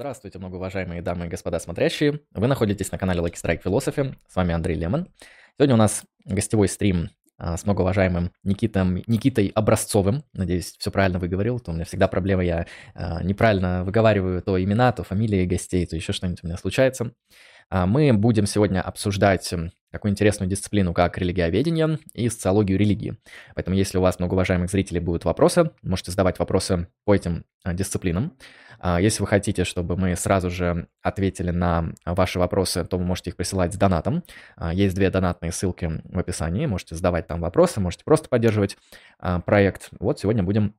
Здравствуйте, многоуважаемые дамы и господа смотрящие. Вы находитесь на канале Lucky Strike Philosophy. С вами Андрей Лемон. Сегодня у нас гостевой стрим а, с многоуважаемым Никитом, Никитой Образцовым. Надеюсь, все правильно выговорил. То у меня всегда проблема, я а, неправильно выговариваю то имена, то фамилии гостей, то еще что-нибудь у меня случается. А, мы будем сегодня обсуждать такую интересную дисциплину, как религиоведение и социологию религии. Поэтому, если у вас, многоуважаемых зрителей, будут вопросы, можете задавать вопросы по этим а, дисциплинам. А, если вы хотите, чтобы мы сразу же ответили на ваши вопросы, то вы можете их присылать с донатом. А, есть две донатные ссылки в описании, можете задавать там вопросы, можете просто поддерживать проект. Вот сегодня будем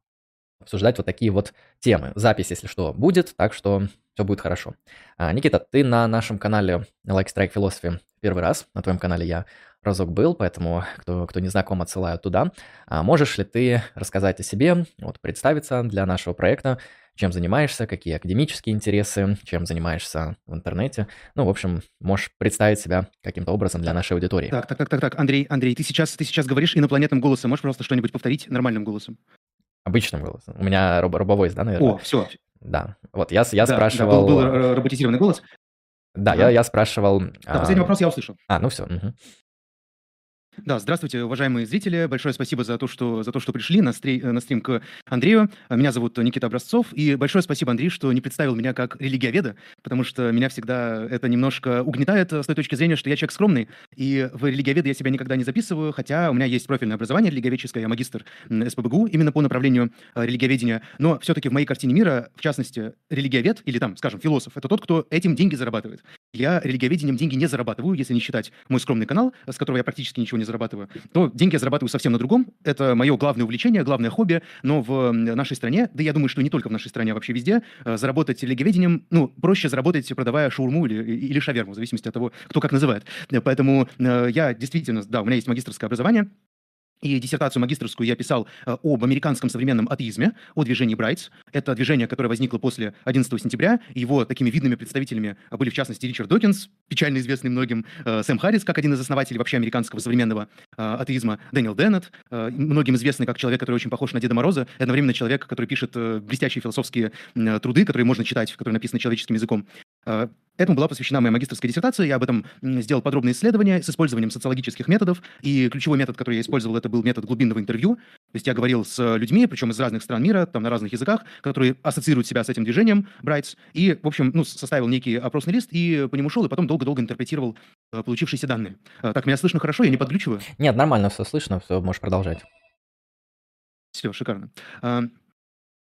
обсуждать вот такие вот темы. Запись, если что, будет, так что все будет хорошо. Никита, ты на нашем канале Like Strike Philosophy первый раз. На твоем канале я разок был, поэтому кто, кто не знаком, отсылаю туда. А можешь ли ты рассказать о себе, вот, представиться для нашего проекта, чем занимаешься, какие академические интересы, чем занимаешься в интернете. Ну, в общем, можешь представить себя каким-то образом для нашей аудитории. Так, так, так, так, так, Андрей, Андрей, ты сейчас, ты сейчас говоришь инопланетным голосом. Можешь просто что-нибудь повторить нормальным голосом? Обычным голосом. У меня роб робовойс, да, наверное? О, все. Да. Вот я, я да, спрашивал... Да, был, был роботизированный голос. Да, я, я спрашивал... Да, последний а... вопрос я услышал. А, ну все. Угу. Да, здравствуйте, уважаемые зрители. Большое спасибо за то, что, за то, что пришли на, стри, на стрим к Андрею. Меня зовут Никита Образцов. И большое спасибо, Андрей, что не представил меня как религиоведа, потому что меня всегда это немножко угнетает с той точки зрения, что я человек скромный. И в религиоведы я себя никогда не записываю, хотя у меня есть профильное образование религиоведческое, я магистр СПБГУ именно по направлению э, религиоведения. Но все-таки в моей картине мира, в частности, религиовед или там, скажем, философ, это тот, кто этим деньги зарабатывает. Я религиоведением деньги не зарабатываю, если не считать мой скромный канал, с которого я практически ничего не зарабатываю, то деньги я зарабатываю совсем на другом. Это мое главное увлечение, главное хобби. Но в нашей стране, да я думаю, что не только в нашей стране, а вообще везде, э, заработать религиоведением, ну, проще заработать, продавая шаурму или, или шаверму, в зависимости от того, кто как называет. Поэтому э, я действительно, да, у меня есть магистрское образование, и диссертацию магистрскую я писал э, об американском современном атеизме, о движении Брайтс. Это движение, которое возникло после 11 сентября. Его такими видными представителями были, в частности, Ричард Докинс, печально известный многим, э, Сэм Харрис, как один из основателей вообще американского современного э, атеизма, Дэниел Деннет, многим известный как человек, который очень похож на Деда Мороза, и одновременно человек, который пишет блестящие философские труды, которые можно читать, которые написаны человеческим языком. Этому была посвящена моя магистрская диссертация. Я об этом сделал подробное исследование с использованием социологических методов. И ключевой метод, который я использовал, это был метод глубинного интервью. То есть я говорил с людьми, причем из разных стран мира, там на разных языках, которые ассоциируют себя с этим движением, Брайтс. И, в общем, ну, составил некий опросный лист и по нему шел, и потом долго-долго интерпретировал э, получившиеся данные. А, так, меня слышно хорошо? Я не подключиваю? Нет, нормально все слышно, все, можешь продолжать. Все, шикарно.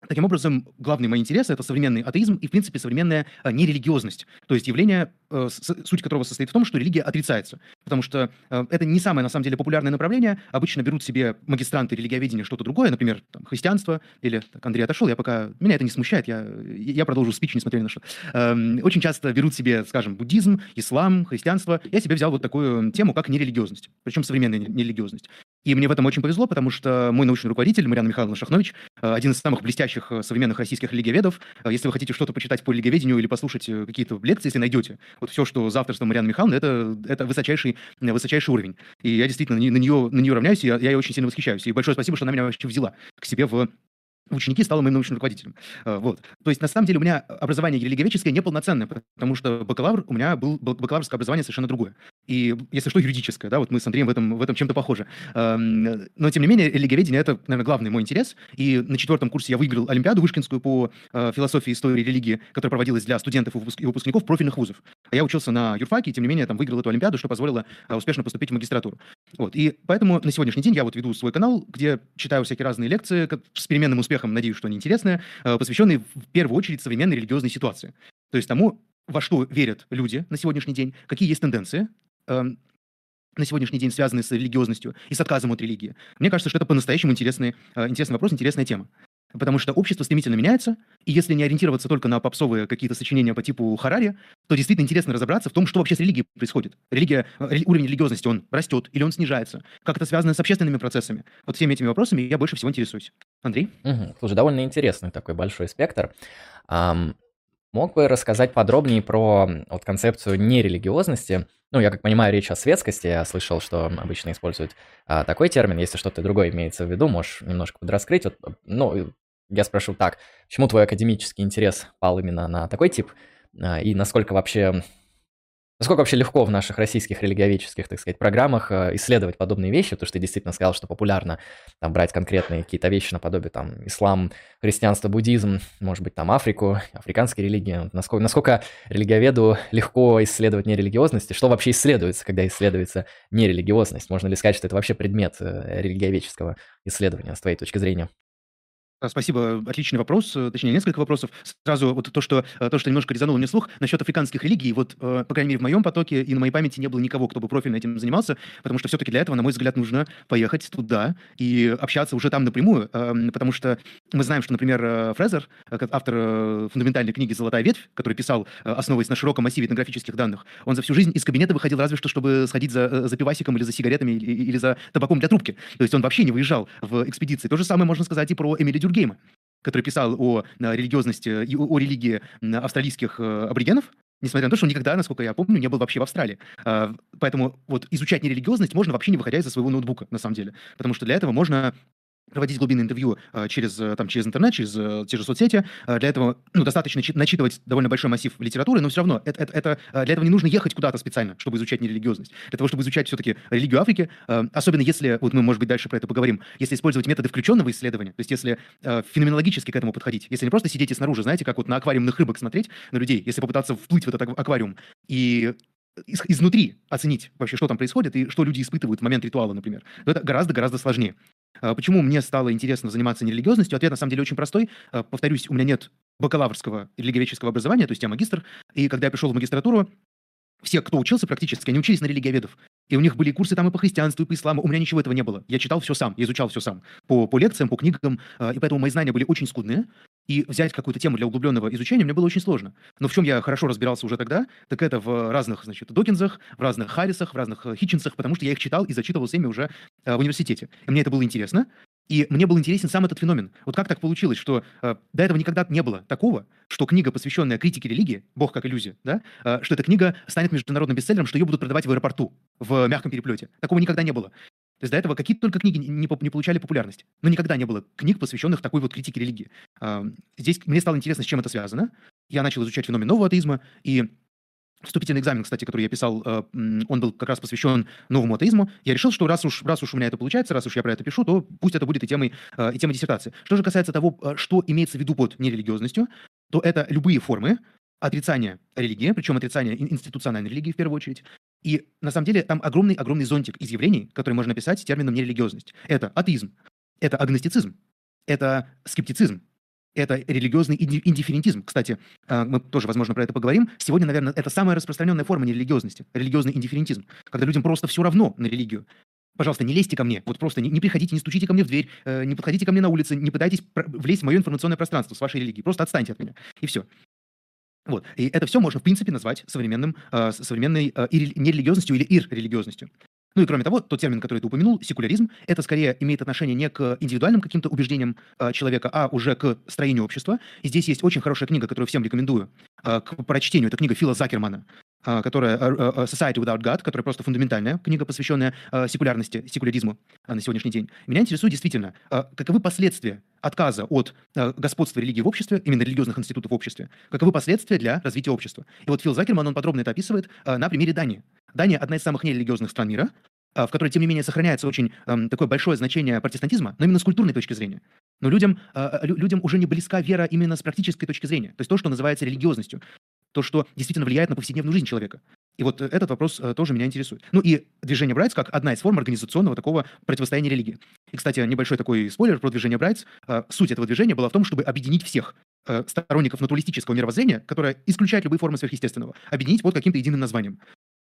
А, Таким образом, главный мой интерес – это современный атеизм и, в принципе, современная э, нерелигиозность. То есть явление, э, суть которого состоит в том, что религия отрицается. Потому что э, это не самое, на самом деле, популярное направление. Обычно берут себе магистранты религиоведения что-то другое, например, там, христианство, или так, Андрей отошел, я пока... Меня это не смущает, я, я продолжу спич, несмотря на что. Эм, очень часто берут себе, скажем, буддизм, ислам, христианство. Я себе взял вот такую тему, как нерелигиозность, причем современная нерелигиозность. И мне в этом очень повезло, потому что мой научный руководитель Марьяна Михайловна Шахнович, э, один из самых блестящих э, современных российских религиоведов. Э, если вы хотите что-то почитать по религиоведению или послушать какие-то лекции, если найдете, вот все, что за авторством Марьяны Михайловны, это, это высочайший, высочайший уровень. И я действительно на нее, на нее равняюсь, и я, я очень сильно восхищаюсь. И большое спасибо, что она меня вообще взяла к себе в ученики стала моим научным руководителем. Э, вот. То есть, на самом деле, у меня образование религиоведческое неполноценное, потому что бакалавр, у меня был бакалаврское образование совершенно другое. И, если что, юридическое, да, вот мы с Андреем в этом, в этом чем-то похожи. Эм, но, тем не менее, религиоведение — это, наверное, главный мой интерес. И на четвертом курсе я выиграл Олимпиаду Вышкинскую по э, философии, истории, религии, которая проводилась для студентов и выпускников профильных вузов. Я учился на юрфаке, и, тем не менее, там выиграл эту Олимпиаду, что позволило э, успешно поступить в магистратуру. Вот. И поэтому на сегодняшний день я вот веду свой канал, где читаю всякие разные лекции с переменным успехом, надеюсь, что они интересны интересное, э, посвященный в первую очередь современной религиозной ситуации. То есть тому, во что верят люди на сегодняшний день, какие есть тенденции, эм, на сегодняшний день связанные с религиозностью и с отказом от религии. Мне кажется, что это по-настоящему интересный, э, интересный вопрос, интересная тема. Потому что общество стремительно меняется, и если не ориентироваться только на попсовые какие-то сочинения по типу Харари, то действительно интересно разобраться в том, что вообще с религией происходит. Религия, э, уровень религиозности, он растет или он снижается? Как это связано с общественными процессами? Вот всеми этими вопросами я больше всего интересуюсь. Андрей? Угу. Слушай, довольно интересный такой большой спектр. Um, мог бы рассказать подробнее про вот концепцию нерелигиозности? Ну, я как понимаю, речь о светскости. Я слышал, что обычно используют а, такой термин. Если что-то другое имеется в виду, можешь немножко подраскрыть. Вот, ну, я спрошу так, почему твой академический интерес пал именно на такой тип, а, и насколько вообще Насколько вообще легко в наших российских религиоведческих, так сказать, программах э, исследовать подобные вещи, потому что ты действительно сказал, что популярно там брать конкретные какие-то вещи наподобие там ислам, христианство, буддизм, может быть там Африку, африканские религии. Насколько, насколько религиоведу легко исследовать нерелигиозность, и что вообще исследуется, когда исследуется нерелигиозность? Можно ли сказать, что это вообще предмет э, религиоведческого исследования с твоей точки зрения? А, спасибо, отличный вопрос, э, точнее, несколько вопросов. Сразу вот то, что, э, то, что немножко резануло мне слух, насчет африканских религий, вот, э, по крайней мере, в моем потоке и на моей памяти не было никого, кто бы профильно этим занимался, потому что все-таки для этого, на мой взгляд, нужно поехать туда и общаться уже там напрямую, эм, потому что мы знаем, что, например, Фрезер, автор фундаментальной книги «Золотая ветвь», который писал, основываясь на широком массиве этнографических данных, он за всю жизнь из кабинета выходил разве что, чтобы сходить за, за пивасиком или за сигаретами или, или за табаком для трубки. То есть он вообще не выезжал в экспедиции. То же самое можно сказать и про Эмили Дюргейма, который писал о э, религиозности, о религии австралийских э, аборигенов, Несмотря на то, что он никогда, насколько я помню, не был вообще в Австралии. А, поэтому вот изучать нерелигиозность можно вообще не выходя из своего ноутбука, на самом деле. Потому что для этого можно проводить глубинное интервью э, через, э, там, через интернет, через э, те же соцсети. Для этого ну, достаточно чи- начитывать довольно большой массив литературы, но все равно это, это, это, для этого не нужно ехать куда-то специально, чтобы изучать нерелигиозность. Для того, чтобы изучать все-таки религию Африки, особенно если, вот мы, может быть, дальше про это поговорим, если использовать методы включенного исследования, то есть если феноменологически к этому подходить, если не просто сидите снаружи, знаете, как вот на аквариумных рыбок смотреть на людей, если попытаться вплыть в этот аквариум и из, изнутри оценить вообще, что там происходит и что люди испытывают в момент ритуала, например, то это гораздо-гораздо сложнее. А, почему мне стало интересно заниматься нерелигиозностью? Ответ на самом деле очень простой. А, повторюсь, у меня нет бакалаврского религиоведческого образования, то есть я магистр, и когда я пришел в магистратуру, все, кто учился практически, они учились на религиоведов. И у них были курсы там и по христианству, и по исламу. У меня ничего этого не было. Я читал все сам, я изучал все сам. По, по лекциям, по книгам. А, и поэтому мои знания были очень скудные. И взять какую-то тему для углубленного изучения мне было очень сложно. Но в чем я хорошо разбирался уже тогда, так это в разных, значит, Докинзах, в разных Харрисах, в разных э, Хитчинсах, потому что я их читал и зачитывал ими уже э, в университете. И мне это было интересно. И мне был интересен сам этот феномен. Вот как так получилось, что э, до этого никогда не было такого, что книга, посвященная критике религии, «Бог как иллюзия», да, э, что эта книга станет международным бестселлером, что ее будут продавать в аэропорту в мягком переплете. Такого никогда не было. То есть до этого какие только книги не, не, получали популярность. Но никогда не было книг, посвященных такой вот критике религии. Э, здесь мне стало интересно, с чем это связано. Я начал изучать феномен нового атеизма, и Вступительный экзамен, кстати, который я писал, э, он был как раз посвящен новому атеизму. Я решил, что раз уж, раз уж у меня это получается, раз уж я про это пишу, то пусть это будет и темой, э, и темой диссертации. Что же касается того, э, что имеется в виду под нерелигиозностью, то это любые формы отрицания религии, причем отрицания институциональной религии в первую очередь. И на самом деле там огромный-огромный зонтик из явлений, которые можно описать термином нерелигиозность. Это атеизм, это агностицизм, это скептицизм, это религиозный индифферентизм. Кстати, а, мы тоже, возможно, про это поговорим. Сегодня, наверное, это самая распространенная форма нерелигиозности, религиозный индифферентизм, когда людям просто все равно на религию. Пожалуйста, не лезьте ко мне. Вот просто не, не приходите, не стучите ко мне в дверь, э, не подходите ко мне на улице, не пытайтесь влезть в мое информационное пространство с вашей религией. Просто отстаньте от меня. И все. Вот. И это все можно, в принципе, назвать современным, э, современной э, нерелигиозностью или ир-религиозностью. Ну и кроме того, тот термин, который ты упомянул, секуляризм, это скорее имеет отношение не к индивидуальным каким-то убеждениям э, человека, а уже к строению общества. И здесь есть очень хорошая книга, которую всем рекомендую э, к прочтению. Это книга Фила Закермана, которая э, э, Society Without God, которая просто фундаментальная книга, посвященная э, секулярности, секуляризму э, на сегодняшний день. Меня интересует действительно, э, каковы последствия отказа от э, господства религии в обществе, именно религиозных институтов в обществе, каковы последствия для развития общества. И вот Фил Закерман, он подробно это описывает э, на примере Дании. Дания одна из самых нерелигиозных стран мира, в которой, тем не менее, сохраняется очень эм, такое большое значение протестантизма, но именно с культурной точки зрения. Но людям, э, людям уже не близка вера именно с практической точки зрения, то есть то, что называется религиозностью, то, что действительно влияет на повседневную жизнь человека. И вот этот вопрос э, тоже меня интересует. Ну и движение Брайтс как одна из форм организационного такого противостояния религии. И, кстати, небольшой такой спойлер про движение Брайтс. Э, суть этого движения была в том, чтобы объединить всех э, сторонников натуралистического мировоззрения, которое исключает любые формы сверхъестественного, объединить под каким-то единым названием.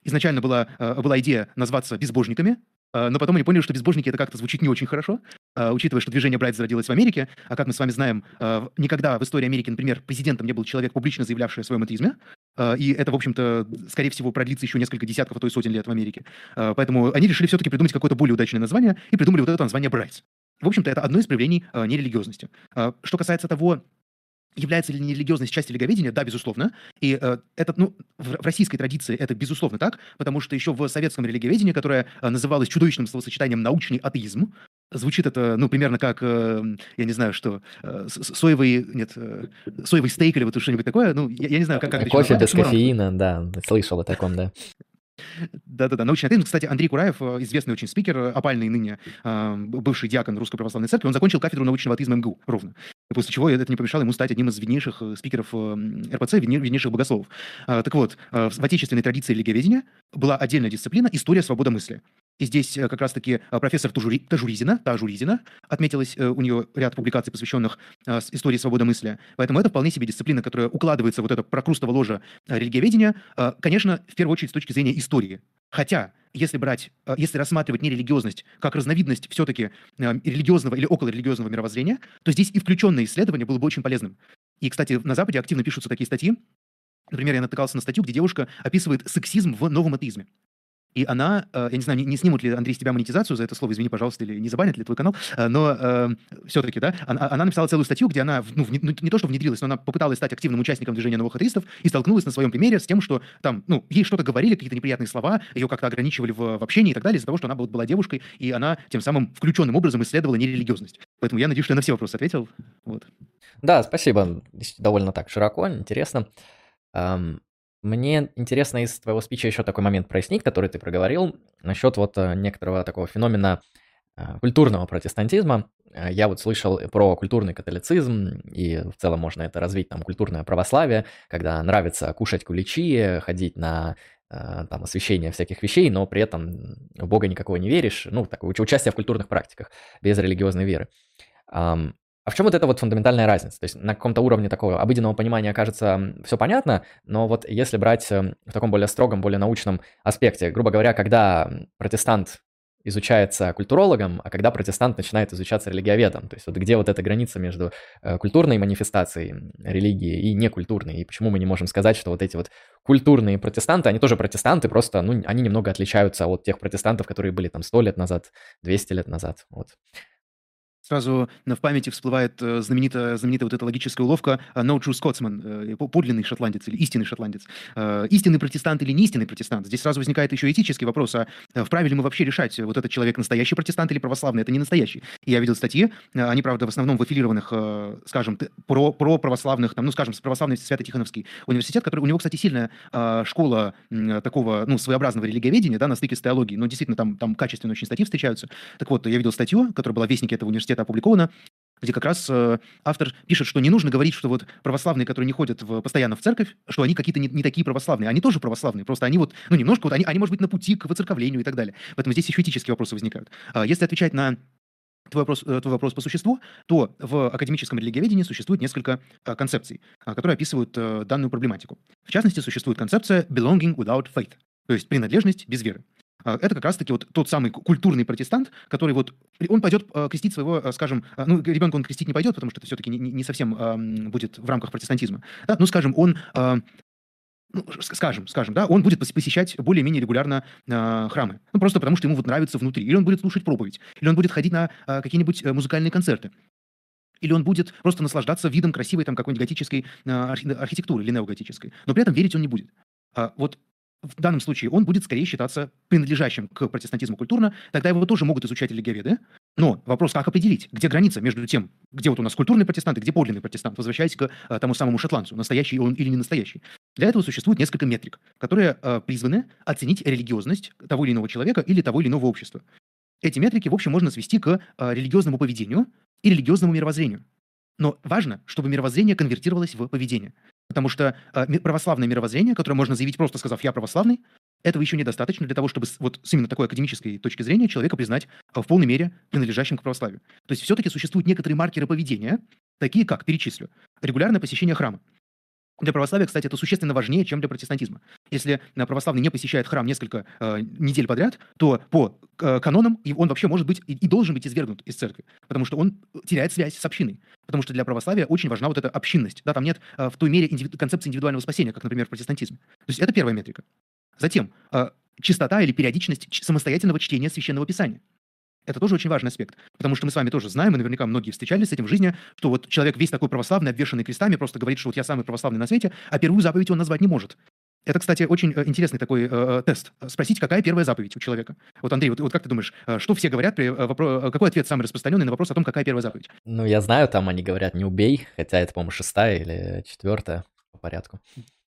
Изначально была, э, была идея назваться безбожниками, э, но потом они поняли, что безбожники это как-то звучит не очень хорошо, э, учитывая, что движение Брайт зародилось в Америке, а как мы с вами знаем, никогда в истории Америки, например, президентом не был человек, публично заявлявший о своем атеизме, и это, в общем-то, скорее всего, продлится еще несколько десятков, а то и сотен лет в Америке. Поэтому они решили все-таки придумать какое-то более удачное название и придумали вот это название Брайтс. В общем-то, это одно из проявлений нерелигиозности. Что касается того, Является ли нерелигиозность частью леговедения? Да, безусловно. И э, это, ну, в, в российской традиции это безусловно так, потому что еще в советском религиоведении, которое э, называлось чудовищным словосочетанием «научный атеизм», Звучит это, ну, примерно как, э, я не знаю, что, э, соевый, нет, э, соевый стейк или вот что-нибудь такое. Ну, я, я не знаю, как, как это Кофе без кофеина, да, слышал о таком, да. Да-да-да, научный атеизм. Кстати, Андрей Кураев, э, известный очень спикер, э, опальный ныне э, бывший диакон Русской Православной Церкви, он закончил кафедру научного атеизма МГУ ровно. После чего это не помешало ему стать одним из виднейших спикеров РПЦ, виднейших богословов. Так вот, в отечественной традиции религиоведения была отдельная дисциплина «История свободомыслия». И здесь как раз-таки профессор Тужури, Тажуризина, Тажуризина, отметилась у нее ряд публикаций, посвященных истории свободомыслия. Поэтому это вполне себе дисциплина, которая укладывается вот это прокрустово ложа религиоведения, конечно, в первую очередь с точки зрения истории. Хотя, если брать, если рассматривать нерелигиозность как разновидность все-таки религиозного или околорелигиозного мировоззрения, то здесь и включенное исследование было бы очень полезным. И, кстати, на Западе активно пишутся такие статьи. Например, я натыкался на статью, где девушка описывает сексизм в новом атеизме. И она, э, я не знаю, не, снимут ли, Андрей, с тебя монетизацию за это слово, извини, пожалуйста, или не забанят ли твой канал, э, но э, все-таки, да, она, она написала целую статью, где она, ну, в, ну, не то, что внедрилась, но она попыталась стать активным участником движения новых атеистов и столкнулась на своем примере с тем, что там, ну, ей что-то говорили, какие-то неприятные слова, ее как-то ограничивали в, в общении и так далее, из-за того, что она была, была девушкой, и она тем самым включенным образом исследовала нерелигиозность. Поэтому я надеюсь, что я на все вопросы ответил. Вот. Да, спасибо. Довольно так широко, интересно. Мне интересно из твоего спича еще такой момент прояснить, который ты проговорил, насчет вот э, некоторого такого феномена э, культурного протестантизма. Э, я вот слышал про культурный католицизм, и в целом можно это развить, там, культурное православие, когда нравится кушать куличи, ходить на там, освещение всяких вещей, но при этом в Бога никакого не веришь, ну, такое участие в культурных практиках без религиозной веры. А в чем вот эта вот фундаментальная разница? То есть на каком-то уровне такого обыденного понимания кажется все понятно, но вот если брать эм, в таком более строгом, более научном аспекте, грубо говоря, когда протестант изучается культурологом, а когда протестант начинает изучаться религиоведом. То есть вот где вот эта граница между э, культурной манифестацией религии и некультурной, и почему мы не можем сказать, что вот эти вот культурные протестанты, они тоже протестанты, просто, ну, они немного отличаются от тех протестантов, которые были там 100 лет назад, 200 лет назад, вот. Сразу в памяти всплывает э, знаменитая, знаменитая вот эта логическая уловка э, «no true Scotsman», э, подлинный шотландец или истинный шотландец. Истинный протестант или не истинный протестант. Здесь сразу возникает еще этический вопрос, а вправе ли мы вообще решать, вот этот человек настоящий протестант или православный? Это не настоящий. Я видел статьи, они, правда, в основном в аффилированных, скажем, про, про православных, там, ну, скажем, православный Свято-Тихоновский университет, который, у него, кстати, сильная школа такого, ну, своеобразного религиоведения, да, на стыке с теологией, но действительно там, там качественные очень статьи встречаются. Так вот, я видел статью, которая была в Вестнике этого университета, университета опубликовано, где как раз э, автор пишет, что не нужно говорить, что вот православные, которые не ходят в, постоянно в церковь, что они какие-то не, не такие православные. Они тоже православные, просто они вот, ну, немножко, вот они, они, может быть, на пути к воцерковлению и так далее. Поэтому здесь еще этические вопросы возникают. А если отвечать на твой вопрос, э, твой вопрос по существу, то в академическом религиоведении существует несколько а, концепций, а, которые описывают а, данную проблематику. В частности, существует концепция belonging without faith, то есть принадлежность без веры. А, это как раз-таки вот тот самый культурный протестант, который вот, он пойдет а, крестить своего, а, скажем, ну, ребенка он крестить не пойдет, потому что это все-таки не, не совсем будет в рамках протестантизма. Да? Ну, скажем, он ну, скажем, скажем, да, он будет посещать более-менее регулярно храмы. Ну, просто потому что ему вот нравится внутри. Или он будет слушать проповедь, или он будет ходить на какие-нибудь э, музыкальные концерты. Или он будет просто наслаждаться видом красивой там какой-нибудь готической архитектуры или неоготической. Но при этом верить он не будет. Вот в данном случае он будет скорее считаться принадлежащим к протестантизму культурно, тогда его тоже могут изучать религиоведы. Но вопрос, как определить, где граница между тем, где вот у нас культурный протестант и где подлинный протестант, возвращаясь к а, тому самому шотландцу, настоящий он или не настоящий. Для этого существует несколько метрик, которые а, призваны оценить религиозность того или иного человека или того или иного общества. Эти метрики, в общем, можно свести к а, религиозному поведению и религиозному мировоззрению. Но важно, чтобы мировоззрение конвертировалось в поведение. Потому что э, православное мировоззрение, которое можно заявить просто сказав «я православный», этого еще недостаточно для того, чтобы с, вот с именно такой академической точки зрения человека признать э, в полной мере принадлежащим к православию. То есть все-таки существуют некоторые маркеры поведения, такие как, перечислю, регулярное посещение храма. Для православия, кстати, это существенно важнее, чем для протестантизма. Если э, православный не посещает храм несколько э, недель подряд, то по э, канонам он вообще может быть и, и должен быть извергнут из церкви, потому что он теряет связь с общиной. Потому что для православия очень важна вот эта общинность. Да, там нет э, в той мере индивиду- концепции индивидуального спасения, как, например, в протестантизме. То есть это первая метрика. Затем, э, чистота или периодичность самостоятельного чтения священного писания. Это тоже очень важный аспект, потому что мы с вами тоже знаем, и наверняка многие встречались с этим в жизни, что вот человек весь такой православный, обвешанный крестами, просто говорит, что вот я самый православный на свете, а первую заповедь он назвать не может. Это, кстати, очень э, интересный такой э, э, тест. Спросить, какая первая заповедь у человека. Вот, Андрей, вот, вот как ты думаешь, э, что все говорят при вопро- э, Какой ответ самый распространенный на вопрос о том, какая первая заповедь? Ну, я знаю, там они говорят «не убей», хотя это, по-моему, шестая или четвертая по порядку.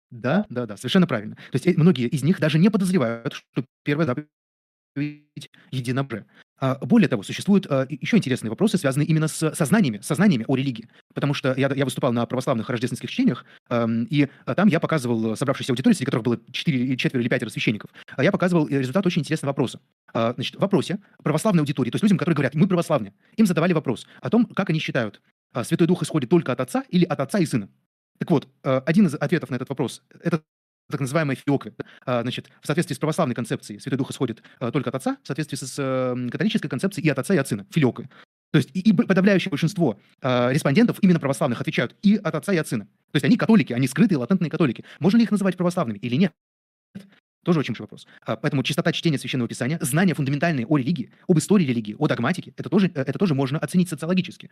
Да, да, да, совершенно правильно. То есть многие из них даже не подозревают, что первая заповедь единобожие. А, более того, существуют а, еще интересные вопросы, связанные именно с сознаниями, сознаниями о религии. Потому что я, я выступал на православных рождественских чтениях, и а, там я показывал собравшейся аудитории, среди которых было 4, четверо или пятеро священников, я показывал э, результат очень интересного вопроса. Значит, в вопросе православной аудитории, то есть людям, которые говорят, мы православные, им задавали вопрос о том, как они считают, Святой Дух исходит только от Отца или от Отца и Сына. Так вот, один из ответов на этот вопрос – это так называемая фиоквы. А, значит, в соответствии с православной концепцией Святой Дух исходит а, только от Отца, в соответствии с э, католической концепцией и от Отца, и от Сына, филиоквы. То есть и, и подавляющее большинство э, респондентов именно православных отвечают и от отца, и от сына. То есть они католики, они скрытые латентные католики. Можно ли их называть православными или нет? Тоже очень большой вопрос. Поэтому чистота чтения Священного Писания, знания фундаментальные о религии, об истории религии, о догматике, это тоже, это тоже можно оценить социологически.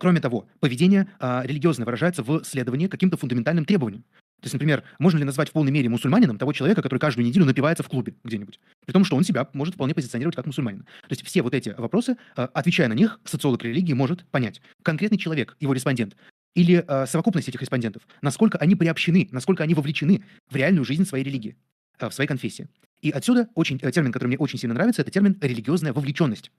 Кроме того, поведение а, религиозное выражается в следовании каким-то фундаментальным требованиям. То есть, например, можно ли назвать в полной мере мусульманином того человека, который каждую неделю напивается в клубе где-нибудь? При том, что он себя может вполне позиционировать как мусульманин. То есть все вот эти вопросы, а, отвечая на них, социолог религии может понять. Конкретный человек, его респондент, или э, совокупность этих респондентов, насколько они приобщены, насколько они вовлечены в реальную жизнь своей религии, э, в своей конфессии. И отсюда очень, э, термин, который мне очень сильно нравится, это термин религиозная вовлеченность.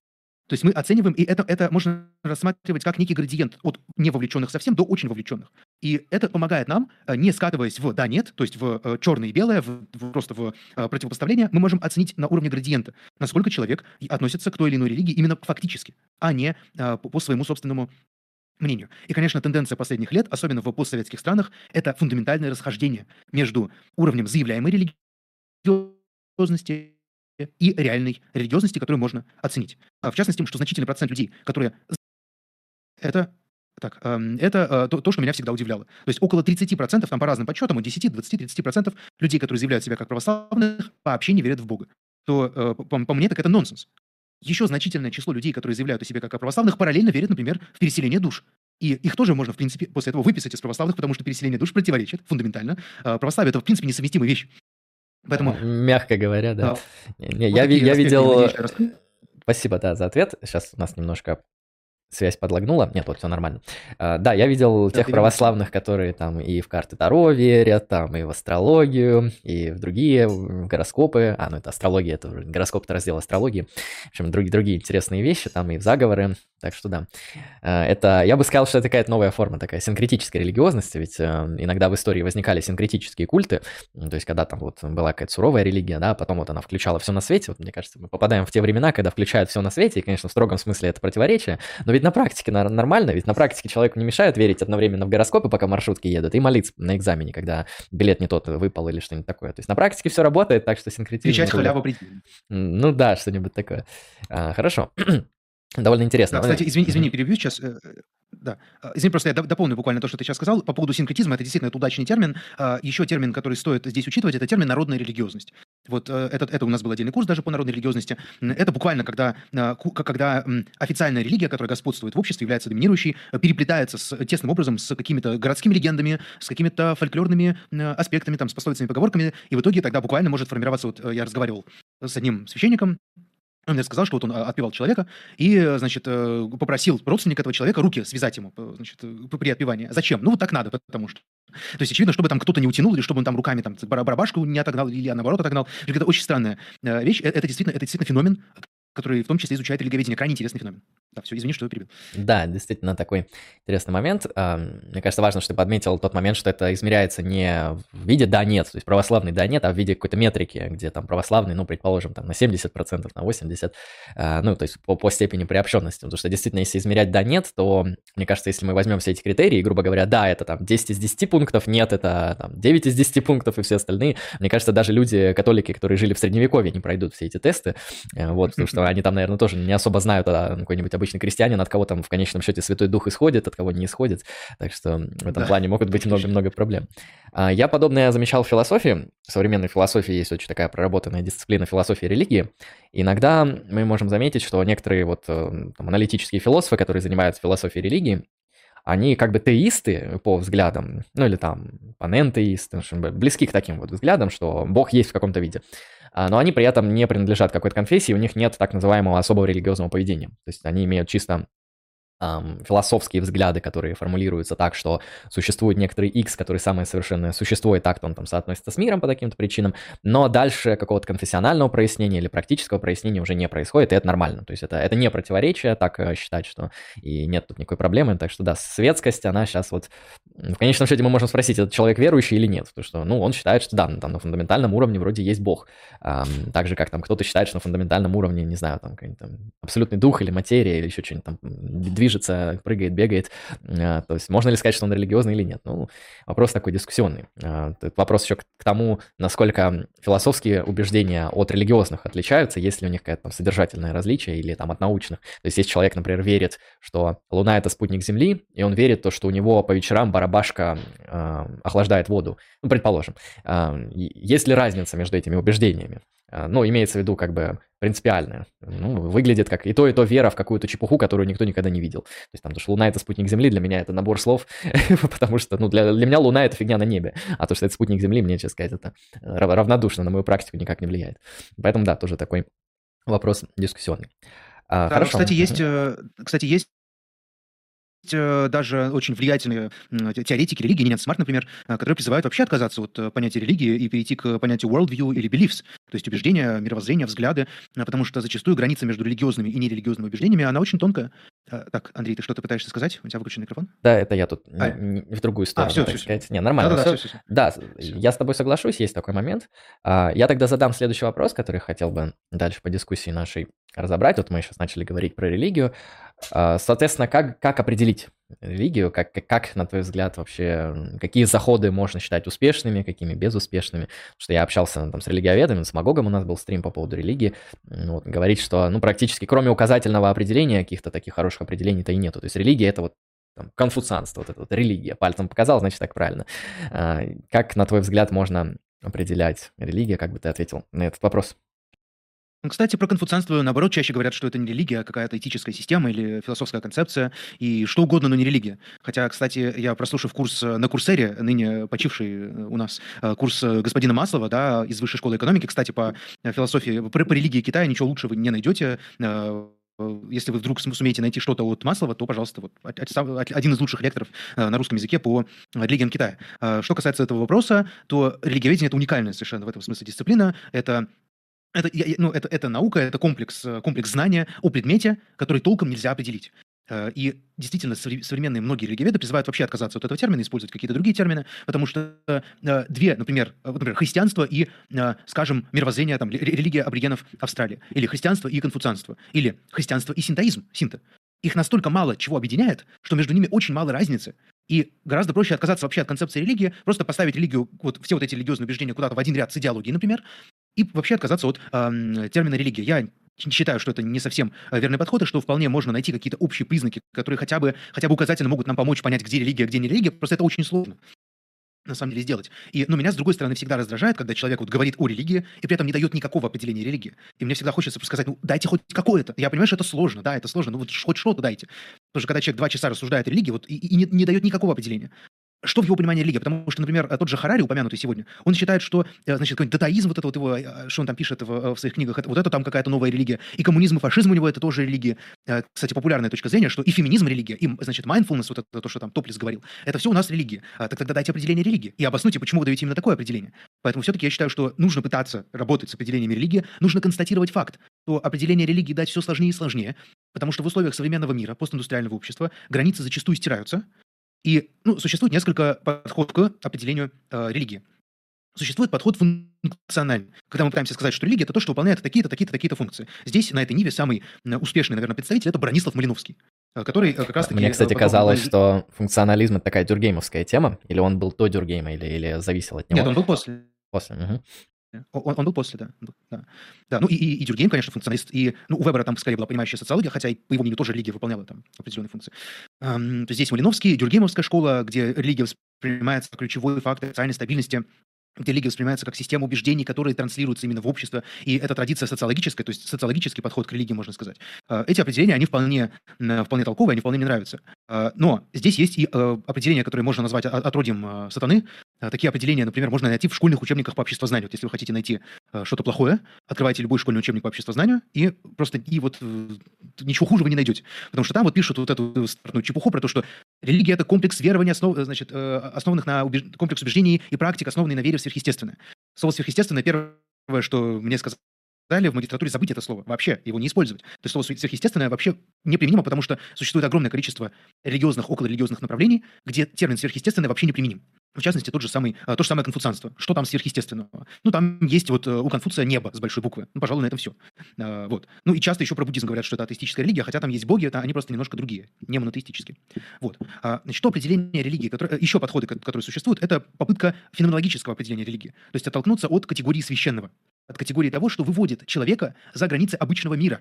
То есть мы оцениваем, и это, это можно рассматривать как некий градиент от невовлеченных совсем до очень вовлеченных. И это помогает нам, э, не скатываясь в да-нет, то есть в э, черное и белое, в, в, просто в э, противопоставление, мы можем оценить на уровне градиента, насколько человек относится к той или иной религии именно фактически, а не по, по своему собственному мнению. И, конечно, тенденция последних лет, особенно в постсоветских странах, это фундаментальное расхождение между уровнем заявляемой религиозности и реальной религиозности, которую можно оценить. А в частности, что значительный процент людей, которые... Это так, эм, это э, то, то, что меня всегда удивляло. То есть около 30%, там по разным подсчетам, от 10, 20, 30% людей, которые заявляют себя как православных, вообще не верят в Бога. То, э, по, по мне, так это нонсенс. Еще значительное число людей, которые заявляют о себе как о православных, параллельно верят, например, в переселение душ. И их тоже можно, в принципе, после этого выписать из православных, потому что переселение душ противоречит фундаментально. Э, православие — это, в принципе, несовместимая вещь. Поэтому... Мягко говоря, да. да. Не, вот я, я видел... Спасибо, да, за ответ. Сейчас у нас немножко связь подлагнула. Нет, вот все нормально. А, да, я видел да, тех православных, которые там и в карты Таро верят, там и в астрологию, и в другие в гороскопы. А, ну это астрология, это гороскоп это раздел астрологии. В общем, другие, другие интересные вещи, там и в заговоры. Так что да. А, это, я бы сказал, что это какая-то новая форма такая синкретической религиозности, ведь э, иногда в истории возникали синкретические культы, то есть когда там вот была какая-то суровая религия, да, потом вот она включала все на свете. Вот мне кажется, мы попадаем в те времена, когда включают все на свете, и, конечно, в строгом смысле это противоречие, но ведь на практике нормально, ведь на практике человеку не мешают верить одновременно в гороскопы, пока маршрутки едут, и молиться на экзамене, когда билет не тот выпал или что-нибудь такое. То есть на практике все работает, так что синкретизм... Кричать халяву прийти. Ну да, что-нибудь такое. А, хорошо. Довольно интересно. Да, кстати, извини, извини, перебью сейчас. Э, да. А, извини, просто я дополню буквально то, что ты сейчас сказал. По поводу синкретизма, это действительно это удачный термин. А, еще термин, который стоит здесь учитывать, это термин народная религиозность. Вот э, этот, это у нас был отдельный курс даже по народной религиозности. Это буквально, когда, когда официальная религия, которая господствует в обществе, является доминирующей, переплетается с, тесным образом с какими-то городскими легендами, с какими-то фольклорными аспектами, там, с пословицами, поговорками, и в итоге тогда буквально может формироваться, вот э, я разговаривал с одним священником, он мне сказал, что вот он а, отпевал человека и, э, значит, э, попросил родственника этого человека руки связать ему, значит, при отпевании. Зачем? Ну, вот так надо, потому что. То есть, очевидно, чтобы там кто-то не утянул, или чтобы он там руками там барабашку не отогнал, или наоборот отогнал. Это очень странная э, вещь. Это действительно, это действительно феномен, который в том числе изучает религоведение. Крайне интересный феномен. Да, все, извини, что я перебил. Да, действительно такой интересный момент. Мне кажется, важно, что ты подметил тот момент, что это измеряется не в виде да-нет, то есть православный да-нет, а в виде какой-то метрики, где там православный, ну, предположим, там на 70%, на 80%, а, ну, то есть по, по степени приобщенности. Потому что действительно, если измерять да-нет, то, мне кажется, если мы возьмем все эти критерии, грубо говоря, да, это там 10 из 10 пунктов, нет, это там 9 из 10 пунктов и все остальные, мне кажется, даже люди, католики, которые жили в Средневековье, не пройдут все эти тесты, э, вот, потому что они там, наверное, тоже не особо знают, а какой-нибудь обычный крестьянин, от кого там в конечном счете Святой Дух исходит, от кого не исходит. Так что в этом да. плане могут быть много-много проблем. А, я подобное замечал в философии. В современной философии есть очень такая проработанная дисциплина философии и религии. иногда мы можем заметить, что некоторые вот э, там, аналитические философы, которые занимаются философией религии, они как бы теисты по взглядам, ну или там панентеисты, близки к таким вот взглядам, что Бог есть в каком-то виде. А, но они при этом не принадлежат какой-то конфессии, у них нет так называемого особого религиозного поведения. То есть они имеют чисто философские взгляды, которые формулируются так, что существует некоторый X, который самое совершенное существо, и так-то он там соотносится с миром по каким-то причинам, но дальше какого-то конфессионального прояснения или практического прояснения уже не происходит, и это нормально. То есть это, это не противоречие, так э, считать, что и нет тут никакой проблемы. Так что да, светскость, она сейчас вот... В конечном счете мы можем спросить, этот человек верующий или нет, потому что, ну, он считает, что да, ну, там на фундаментальном уровне вроде есть Бог. Так же, как там кто-то считает, что на фундаментальном уровне, не знаю, там, там абсолютный дух или материя, или еще что-нибудь там движется движется, прыгает, бегает. А, то есть можно ли сказать, что он религиозный или нет? Ну, вопрос такой дискуссионный. А, вопрос еще к тому, насколько философские убеждения от религиозных отличаются, есть ли у них какое-то там содержательное различие или там от научных. То есть если человек, например, верит, что Луна — это спутник Земли, и он верит то, что у него по вечерам барабашка э, охлаждает воду, ну, предположим. Есть ли разница между этими убеждениями? Ну, имеется в виду как бы принципиальная. Ну, выглядит как и то, и то вера в какую-то чепуху, которую никто никогда не видел. То есть там, то, что Луна — это спутник Земли, для меня это набор слов, потому что, ну, для, для меня Луна — это фигня на небе, а то, что это спутник Земли, мне, честно сказать, это равнодушно на мою практику никак не влияет. Поэтому, да, тоже такой вопрос дискуссионный. А, да, хорошо. Кстати, есть, э, кстати, есть Э, даже очень влиятельные теоретики религии, Нинен Смарт, например, э, которые призывают вообще отказаться от э, понятия религии и перейти к понятию worldview или beliefs, то есть убеждения, мировоззрения, взгляды, потому что зачастую граница между религиозными и нерелигиозными убеждениями, она очень тонкая. Так, Андрей, ты что-то пытаешься сказать? У тебя выключен микрофон? Да, это я тут а, не, в другую сторону, а, все, так все, сказать. Все. Не, нормально. Да, да, все, все, все. да все. я с тобой соглашусь, есть такой момент. А, я тогда задам следующий вопрос, который хотел бы дальше по дискуссии нашей разобрать. Вот мы сейчас начали говорить про религию. А, соответственно, как, как определить религию? Как, как, на твой взгляд, вообще, какие заходы можно считать успешными, какими безуспешными? Потому что я общался там, с религиоведами, с Магогом у нас был стрим по поводу религии. Вот, говорить, что, ну, практически, кроме указательного определения, каких-то таких хороших определений-то и нету. То есть религия — это вот там, конфуцианство, вот это вот религия. Пальцем показал, значит, так правильно. А, как, на твой взгляд, можно определять религия? Как бы ты ответил на этот вопрос? Кстати, про конфуцианство, наоборот, чаще говорят, что это не религия, а какая-то этическая система или философская концепция, и что угодно, но не религия. Хотя, кстати, я прослушав курс э, на Курсере, ныне почивший э, у нас, э, курс господина Маслова, да, из Высшей школы экономики, кстати, по философии, по, по религии Китая ничего лучше вы не найдете, если вы вдруг сумеете найти что-то от Маслова, то, пожалуйста, вот один из лучших лекторов на русском языке по религиям Китая. Что касается этого вопроса, то религиоведение – это уникальная совершенно в этом смысле дисциплина. Это это, ну, это, это наука, это комплекс, э, комплекс знания о предмете, который толком нельзя определить. Э, и действительно, современные многие религиоведы призывают вообще отказаться от этого термина, использовать какие-то другие термины, потому что э, две, например, например христианство и, скажем, мировоззрение, там, религия аборигенов Австралии, или христианство и конфуцианство, или христианство и синтоизм, синто. Их настолько мало чего объединяет, что между ними очень мало разницы. И гораздо проще отказаться вообще от концепции религии, просто поставить религию, вот все вот эти религиозные убеждения куда-то в один ряд с идеологией, например, и вообще отказаться от э, термина религия. Я считаю, что это не совсем э, верный подход, и что вполне можно найти какие-то общие признаки, которые хотя бы, хотя бы указательно могут нам помочь понять, где религия, где не религия. Просто это очень сложно на самом деле сделать. И, ну, меня, с другой стороны, всегда раздражает, когда человек вот говорит о религии и при этом не дает никакого определения религии. И мне всегда хочется сказать, ну, дайте хоть какое-то. Я понимаю, что это сложно, да, это сложно, ну, вот хоть что-то дайте. Потому что когда человек два часа рассуждает о религии вот, и, и не, не дает никакого определения, что в его понимании религия? Потому что, например, тот же Харари, упомянутый сегодня, он считает, что, э, значит, какой-нибудь датаизм, вот это вот его, э, что он там пишет в, э, в своих книгах, это, вот это там какая-то новая религия. И коммунизм, и фашизм у него это тоже религия. Кстати, популярная точка зрения, что и феминизм религия, и, значит, mindfulness, вот это то, что там Топлис говорил, это все у нас религия. Так тогда дайте определение религии. И обоснуйте, почему вы даете именно такое определение. Поэтому все-таки я считаю, что нужно пытаться работать с определениями религии, нужно констатировать факт, что определение религии дать все сложнее и сложнее, потому что в условиях современного мира, постиндустриального общества, границы зачастую стираются, и ну, существует несколько подходов к определению э, религии. Существует подход функциональный, когда мы пытаемся сказать, что религия – это то, что выполняет такие-то, такие-то, такие-то функции. Здесь, на этой ниве, самый э, успешный, наверное, представитель – это Бронислав Малиновский, э, который э, как раз-таки... Мне, кстати, казалось, что функционализм – это такая дюргеймовская тема, или он был до Дюргейма, или, или зависел от него? Нет, он был после. После, угу. Он, он был после, да. да. да. Ну и, и, и Дюргейм, конечно, функционалист. И ну, у Вебера там скорее была понимающая социология, хотя и по его мнению тоже религия выполняла там определенные функции. Эм, то здесь Малиновский, Дюргеймовская школа, где религия воспринимается как ключевой фактор социальной стабильности религия воспринимается как система убеждений, которые транслируются именно в общество, и это традиция социологическая, то есть социологический подход к религии, можно сказать. Э, эти определения, они вполне, вполне толковые, они вполне мне нравятся. Э, но здесь есть и э, определения, которые можно назвать отродьем сатаны. Такие определения, например, можно найти в школьных учебниках по обществознанию. Вот если вы хотите найти что-то плохое, открывайте любой школьный учебник по обществознанию, и просто и вот ничего хуже вы не найдете. Потому что там вот пишут вот эту стартную чепуху про то, что религия — это комплекс верований, основ, значит, основанных на убеж... комплекс убеждений и практик, основанный на вере в сверхъестественное. Слово сверхъестественное первое, что мне сказали в магистратуре, забыть это слово, вообще его не использовать. То есть слово сверхъестественное вообще неприменимо, потому что существует огромное количество религиозных, околорелигиозных направлений, где термин сверхъестественное вообще не применим. В частности, тот же самый, а, то же самое конфуцианство. Что там сверхъестественного? Ну, там есть вот э, у Конфуция небо с большой буквы. Ну, пожалуй, на этом все. А, вот. Ну, и часто еще про буддизм говорят, что это атеистическая религия, хотя там есть боги, это они просто немножко другие, не монотеистические. Вот. А, значит, то определение религии, которое, еще подходы, которые существуют, это попытка феноменологического определения религии. То есть оттолкнуться от категории священного, от категории того, что выводит человека за границы обычного мира.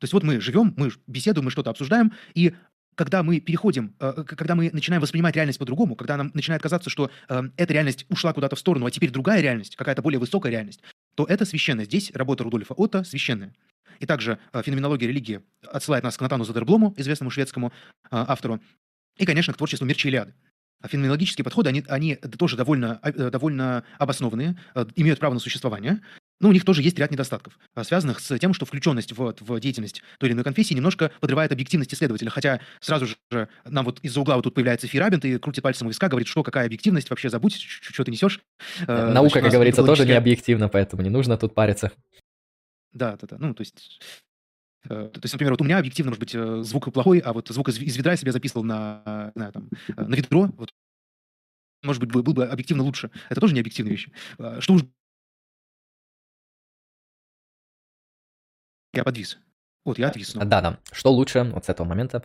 То есть вот мы живем, мы беседуем, мы что-то обсуждаем, и когда мы переходим, э, когда мы начинаем воспринимать реальность по-другому, когда нам начинает казаться, что э, эта реальность ушла куда-то в сторону, а теперь другая реальность, какая-то более высокая реальность, то это священное. Здесь работа Рудольфа Отто священная. И также э, феноменология религии отсылает нас к Натану Задерблому, известному шведскому автору, и, конечно, к творчеству Мирча Илиады. А феноменологические подходы, они, они тоже довольно, довольно обоснованные, имеют право на существование, но у них тоже есть ряд недостатков, а, связанных с тем, что включенность в, в деятельность той или иной конфессии немножко подрывает объективность исследователя. Хотя сразу же нам вот из-за угла вот тут появляется Фирабин, и крутит пальцем у виска, говорит, что какая объективность, вообще забудь, что ты несешь. Э, наука, Значит, как говорится, тоже не объективна, поэтому не нужно тут париться. Да, да, да. Ну, то есть э, то есть, например, вот у меня объективно, может быть, э, звук плохой, а вот звук из, из ведра я себе записывал на, на, там, на ведро, вот, может быть, был бы объективно лучше. Это тоже не объективные вещи. Что уж Я подвис. Вот, я отвис. Да, да. Что лучше вот с этого момента?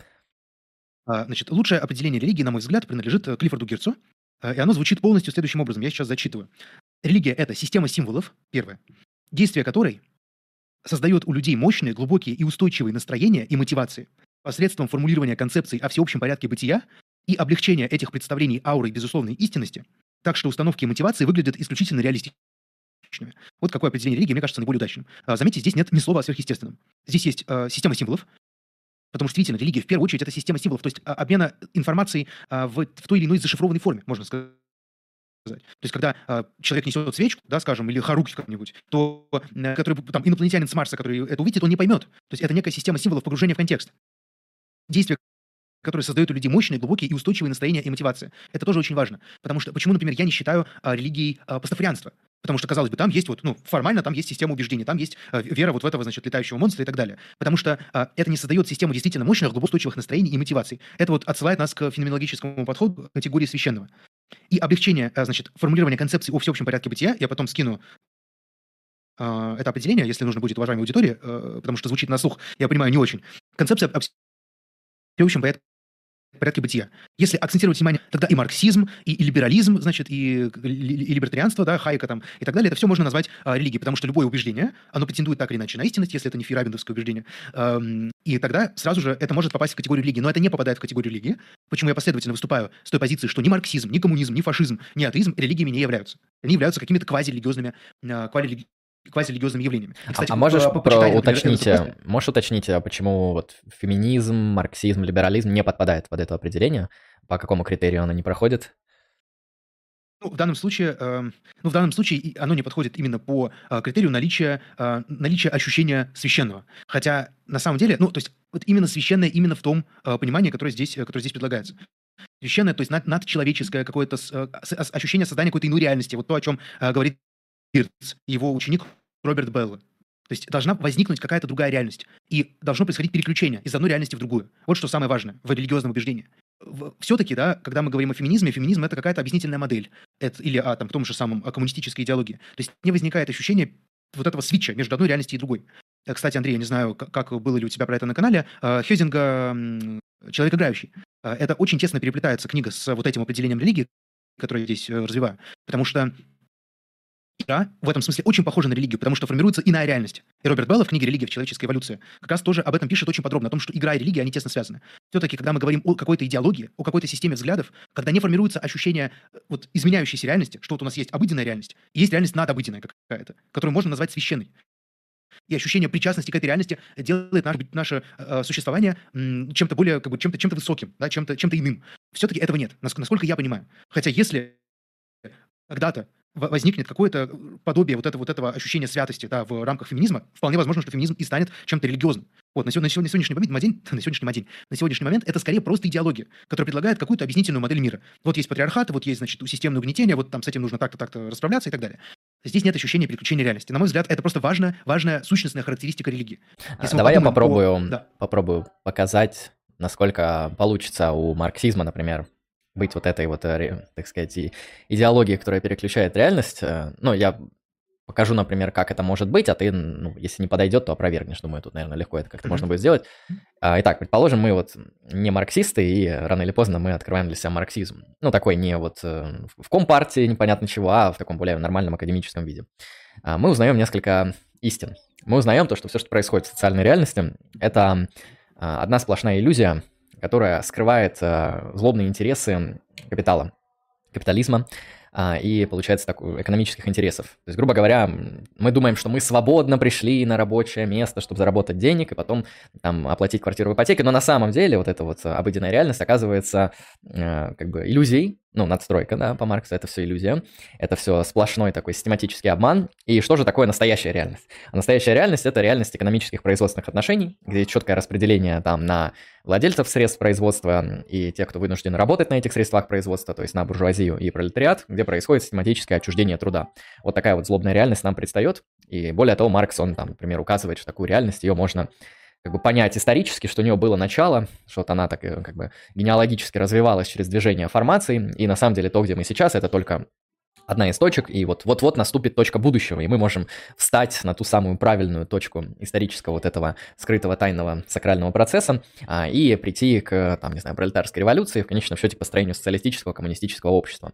А, значит, лучшее определение религии, на мой взгляд, принадлежит э, Клиффорду Герцу, э, и оно звучит полностью следующим образом. Я сейчас зачитываю. Религия — это система символов, первое, действие которой создает у людей мощные, глубокие и устойчивые настроения и мотивации посредством формулирования концепций о всеобщем порядке бытия и облегчения этих представлений аурой безусловной истинности, так что установки и мотивации выглядят исключительно реалистично сверхъестественными. Вот какое определение религии, мне кажется, наиболее удачным. А, заметьте, здесь нет ни слова о сверхъестественном. Здесь есть э, система символов, Потому что, видите, религия в первую очередь это система символов, то есть а, обмена информацией а, в, в той или иной зашифрованной форме, можно сказать. То есть, когда э, человек несет свечку, да, скажем, или харуки как-нибудь, то э, который, там, инопланетянин с Марса, который это увидит, он не поймет. То есть это некая система символов погружения в контекст. Действия, которые создают у людей мощные, глубокие и устойчивые настроения и мотивации. Это тоже очень важно. Потому что, почему, например, я не считаю э, религией э, пастафарианство? Потому что, казалось бы, там есть вот, ну, формально там есть система убеждений, там есть э, вера вот в этого, значит, летающего монстра и так далее. Потому что э, это не создает систему действительно мощных, глубокоустойчивых настроений и мотиваций. Это вот отсылает нас к феноменологическому подходу к категории священного. И облегчение, э, значит, формулирования концепции о всеобщем порядке бытия, я потом скину э, это определение, если нужно будет уважаемой аудитории, э, потому что звучит на слух, я понимаю, не очень. Концепция всеобщем порядке порядке бытия. Если акцентировать внимание, тогда и марксизм, и, и либерализм, значит, и, и, и либертарианство, да, Хайка там и так далее, это все можно назвать а, религией, потому что любое убеждение, оно претендует так или иначе на истинность, если это не фейрабендовское убеждение. Эм, и тогда сразу же это может попасть в категорию религии. Но это не попадает в категорию религии. Почему я последовательно выступаю с той позиции, что ни марксизм, ни коммунизм, ни фашизм, ни атеизм религиями не являются. Они являются какими-то квазирелигиозными, э, квазирелигиозными явлениями. И, кстати, а можешь по, про уточнить, можешь уточнить, а почему вот феминизм, марксизм, либерализм не подпадает под это определение? По какому критерию оно не проходит? Ну, в данном случае, э, ну, в данном случае оно не подходит именно по э, критерию наличия, э, наличия ощущения священного. Хотя на самом деле, ну, то есть вот именно священное именно в том э, понимании, которое здесь, которое здесь предлагается. Священное, то есть над, надчеловеческое какое-то э, ощущение создания какой-то иной реальности. Вот то, о чем э, говорит Бирц, его ученик Роберт Белла. То есть должна возникнуть какая-то другая реальность. И должно происходить переключение из одной реальности в другую. Вот что самое важное в религиозном убеждении. Все-таки, да, когда мы говорим о феминизме, феминизм это какая-то объяснительная модель. Это, или о, там, том же самом о коммунистической идеологии. То есть не возникает ощущение вот этого свитча между одной реальностью и другой. Э, кстати, Андрей, я не знаю, как было ли у тебя про это на канале, э, Хёзинга «Человек играющий». Э, это очень тесно переплетается книга с вот этим определением религии, которое я здесь развиваю. Потому что в этом смысле очень похожа на религию, потому что формируется иная реальность. И Роберт Белла в книге «Религия в человеческой эволюции» как раз тоже об этом пишет очень подробно, о том, что игра и религия, они тесно связаны. Все-таки, когда мы говорим о какой-то идеологии, о какой-то системе взглядов, когда не формируется ощущение э, вот, изменяющейся реальности, что вот у нас есть обыденная реальность, и есть реальность надобыденная какая-то, которую можно назвать священной. И ощущение причастности к этой реальности делает наше, наше э, существование м, чем-то более, как бы, чем-то, чем-то высоким, да, чем-то, чем-то иным. Все-таки этого нет, насколько я понимаю. Хотя если когда-то возникнет какое-то подобие вот, это, вот этого ощущения святости да, в рамках феминизма, вполне возможно, что феминизм и станет чем-то религиозным. Вот, на, сегодня, на сегодняшний момент, на сегодняшний момент, на сегодняшний момент это скорее просто идеология, которая предлагает какую-то объяснительную модель мира. Вот есть патриархат, вот есть, значит, системное угнетение, вот там с этим нужно так-то, так-то расправляться и так далее. Здесь нет ощущения переключения реальности. На мой взгляд, это просто важная, важная сущностная характеристика религии. Если Давай я попробую, о... да. попробую показать, насколько получится у марксизма, например, быть вот этой вот, э, так сказать, идеологией, которая переключает реальность. Э, ну, я покажу, например, как это может быть, а ты, ну, если не подойдет, то опровергнешь. Думаю, тут, наверное, легко это как-то mm-hmm. можно будет сделать. А, итак, предположим, мы вот не марксисты, и рано или поздно мы открываем для себя марксизм. Ну, такой не вот э, в компартии непонятно чего, а в таком более нормальном академическом виде. А, мы узнаем несколько истин. Мы узнаем то, что все, что происходит в социальной реальности, это а, одна сплошная иллюзия, которая скрывает э, злобные интересы капитала, капитализма, а, и, получается, так, экономических интересов. То есть, грубо говоря, мы думаем, что мы свободно пришли на рабочее место, чтобы заработать денег и потом там оплатить квартиру в ипотеке, но на самом деле вот эта вот обыденная реальность оказывается э, как бы иллюзией, ну, надстройка, да, по Марксу, это все иллюзия, это все сплошной такой систематический обман. И что же такое настоящая реальность? А настоящая реальность – это реальность экономических производственных отношений, где четкое распределение там на владельцев средств производства и тех, кто вынужден работать на этих средствах производства, то есть на буржуазию и пролетариат, где происходит систематическое отчуждение труда. Вот такая вот злобная реальность нам предстает. И более того, Маркс, он там, например, указывает, что такую реальность ее можно как бы понять исторически, что у нее было начало, что вот она так э, как бы генеалогически развивалась через движение формации, и на самом деле то, где мы сейчас, это только одна из точек, и вот вот-вот наступит точка будущего, и мы можем встать на ту самую правильную точку исторического вот этого скрытого тайного сакрального процесса а, и прийти к, там, не знаю, пролетарской революции, в конечном счете построению социалистического коммунистического общества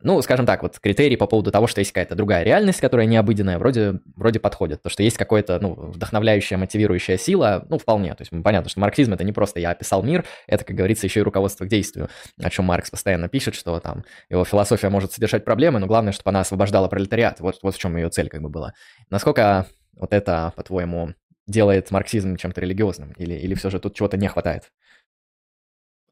ну, скажем так, вот критерии по поводу того, что есть какая-то другая реальность, которая необыденная, вроде, вроде подходят. То, что есть какая-то, ну, вдохновляющая, мотивирующая сила, ну, вполне. То есть понятно, что марксизм — это не просто я описал мир, это, как говорится, еще и руководство к действию, о чем Маркс постоянно пишет, что там его философия может содержать проблемы, но главное, чтобы она освобождала пролетариат. Вот, вот в чем ее цель как бы была. Насколько вот это, по-твоему, делает марксизм чем-то религиозным? Или, или все же тут чего-то не хватает?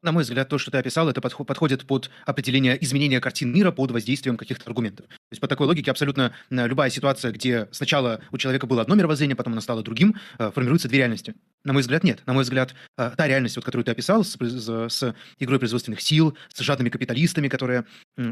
На мой взгляд, то, что ты описал, это подходит под определение изменения картин мира под воздействием каких-то аргументов. То есть по такой логике абсолютно э, любая ситуация, где сначала у человека было одно мировоззрение, потом оно стало другим, э, формируются две реальности. На мой взгляд, нет. На мой взгляд, э, та реальность, вот, которую ты описал, с, с игрой производственных сил, с жадными капиталистами, которые...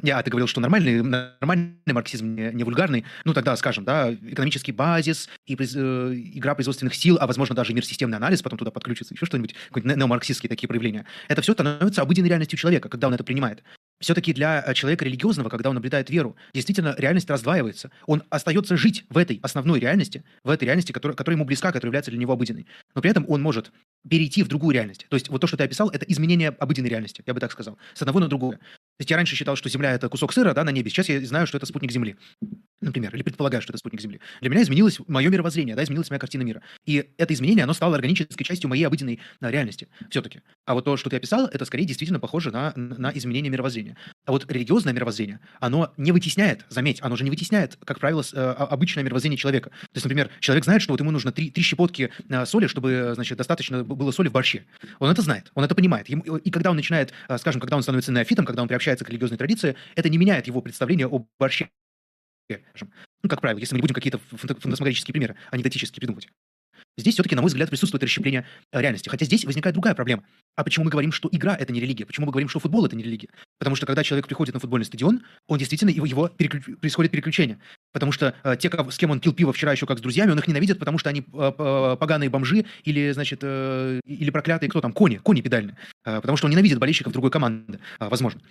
Я, ты говорил, что нормальный, нормальный марксизм, не, не вульгарный. Ну, тогда, скажем, да, экономический базис, и игра производственных сил, а, возможно, даже мир системный анализ, потом туда подключится еще что-нибудь, какие-нибудь неомарксистские такие проявления. Это все становится обыденной реальностью человека, когда он это принимает. Все-таки для э, человека религиозного, когда он наблюдает веру, действительно реальность раздваивается. Он остается жить в этой основной реальности, в этой реальности, которая, которая ему близка, которая является для него обыденной. Но при этом он может перейти в другую реальность. То есть вот то, что ты описал, это изменение обыденной реальности, я бы так сказал, с одного на другое. То есть я раньше считал, что Земля — это кусок сыра да, на небе. Сейчас я знаю, что это спутник Земли. Например, или предполагаю, что это спутник Земли. Для меня изменилось мое мировоззрение, да, изменилась моя картина мира. И это изменение, оно стало органической частью моей обыденной да, реальности все-таки. А вот то, что ты описал, это скорее действительно похоже на, на изменение мировоззрения. А вот религиозное мировоззрение, оно не вытесняет, заметь, оно же не вытесняет, как правило, э, обычное мировоззрение человека. То есть, например, человек знает, что вот ему нужно три, три щепотки э, соли, чтобы, значит, достаточно было соли в борще. Он это знает, он это понимает. И когда он начинает, э, скажем, когда он становится неофитом, когда он приобщается к религиозной традиции, это не меняет его представление о борще. Ну, как правило, если мы не будем какие-то фантасмагорические примеры анекдотические придумывать. Здесь все-таки, на мой взгляд, присутствует расщепление э, реальности. Хотя здесь возникает другая проблема. А почему мы говорим, что игра — это не религия? Почему мы говорим, что футбол — это не религия? Потому что когда человек приходит на футбольный стадион, он действительно, его, его переклю... происходит переключение. Потому что э, те, с кем он пил пиво вчера еще как с друзьями, он их ненавидит, потому что они э, поганые бомжи или, значит, э, или проклятые, кто там, кони, кони педальные. Э, потому что он ненавидит болельщиков другой команды, э, возможно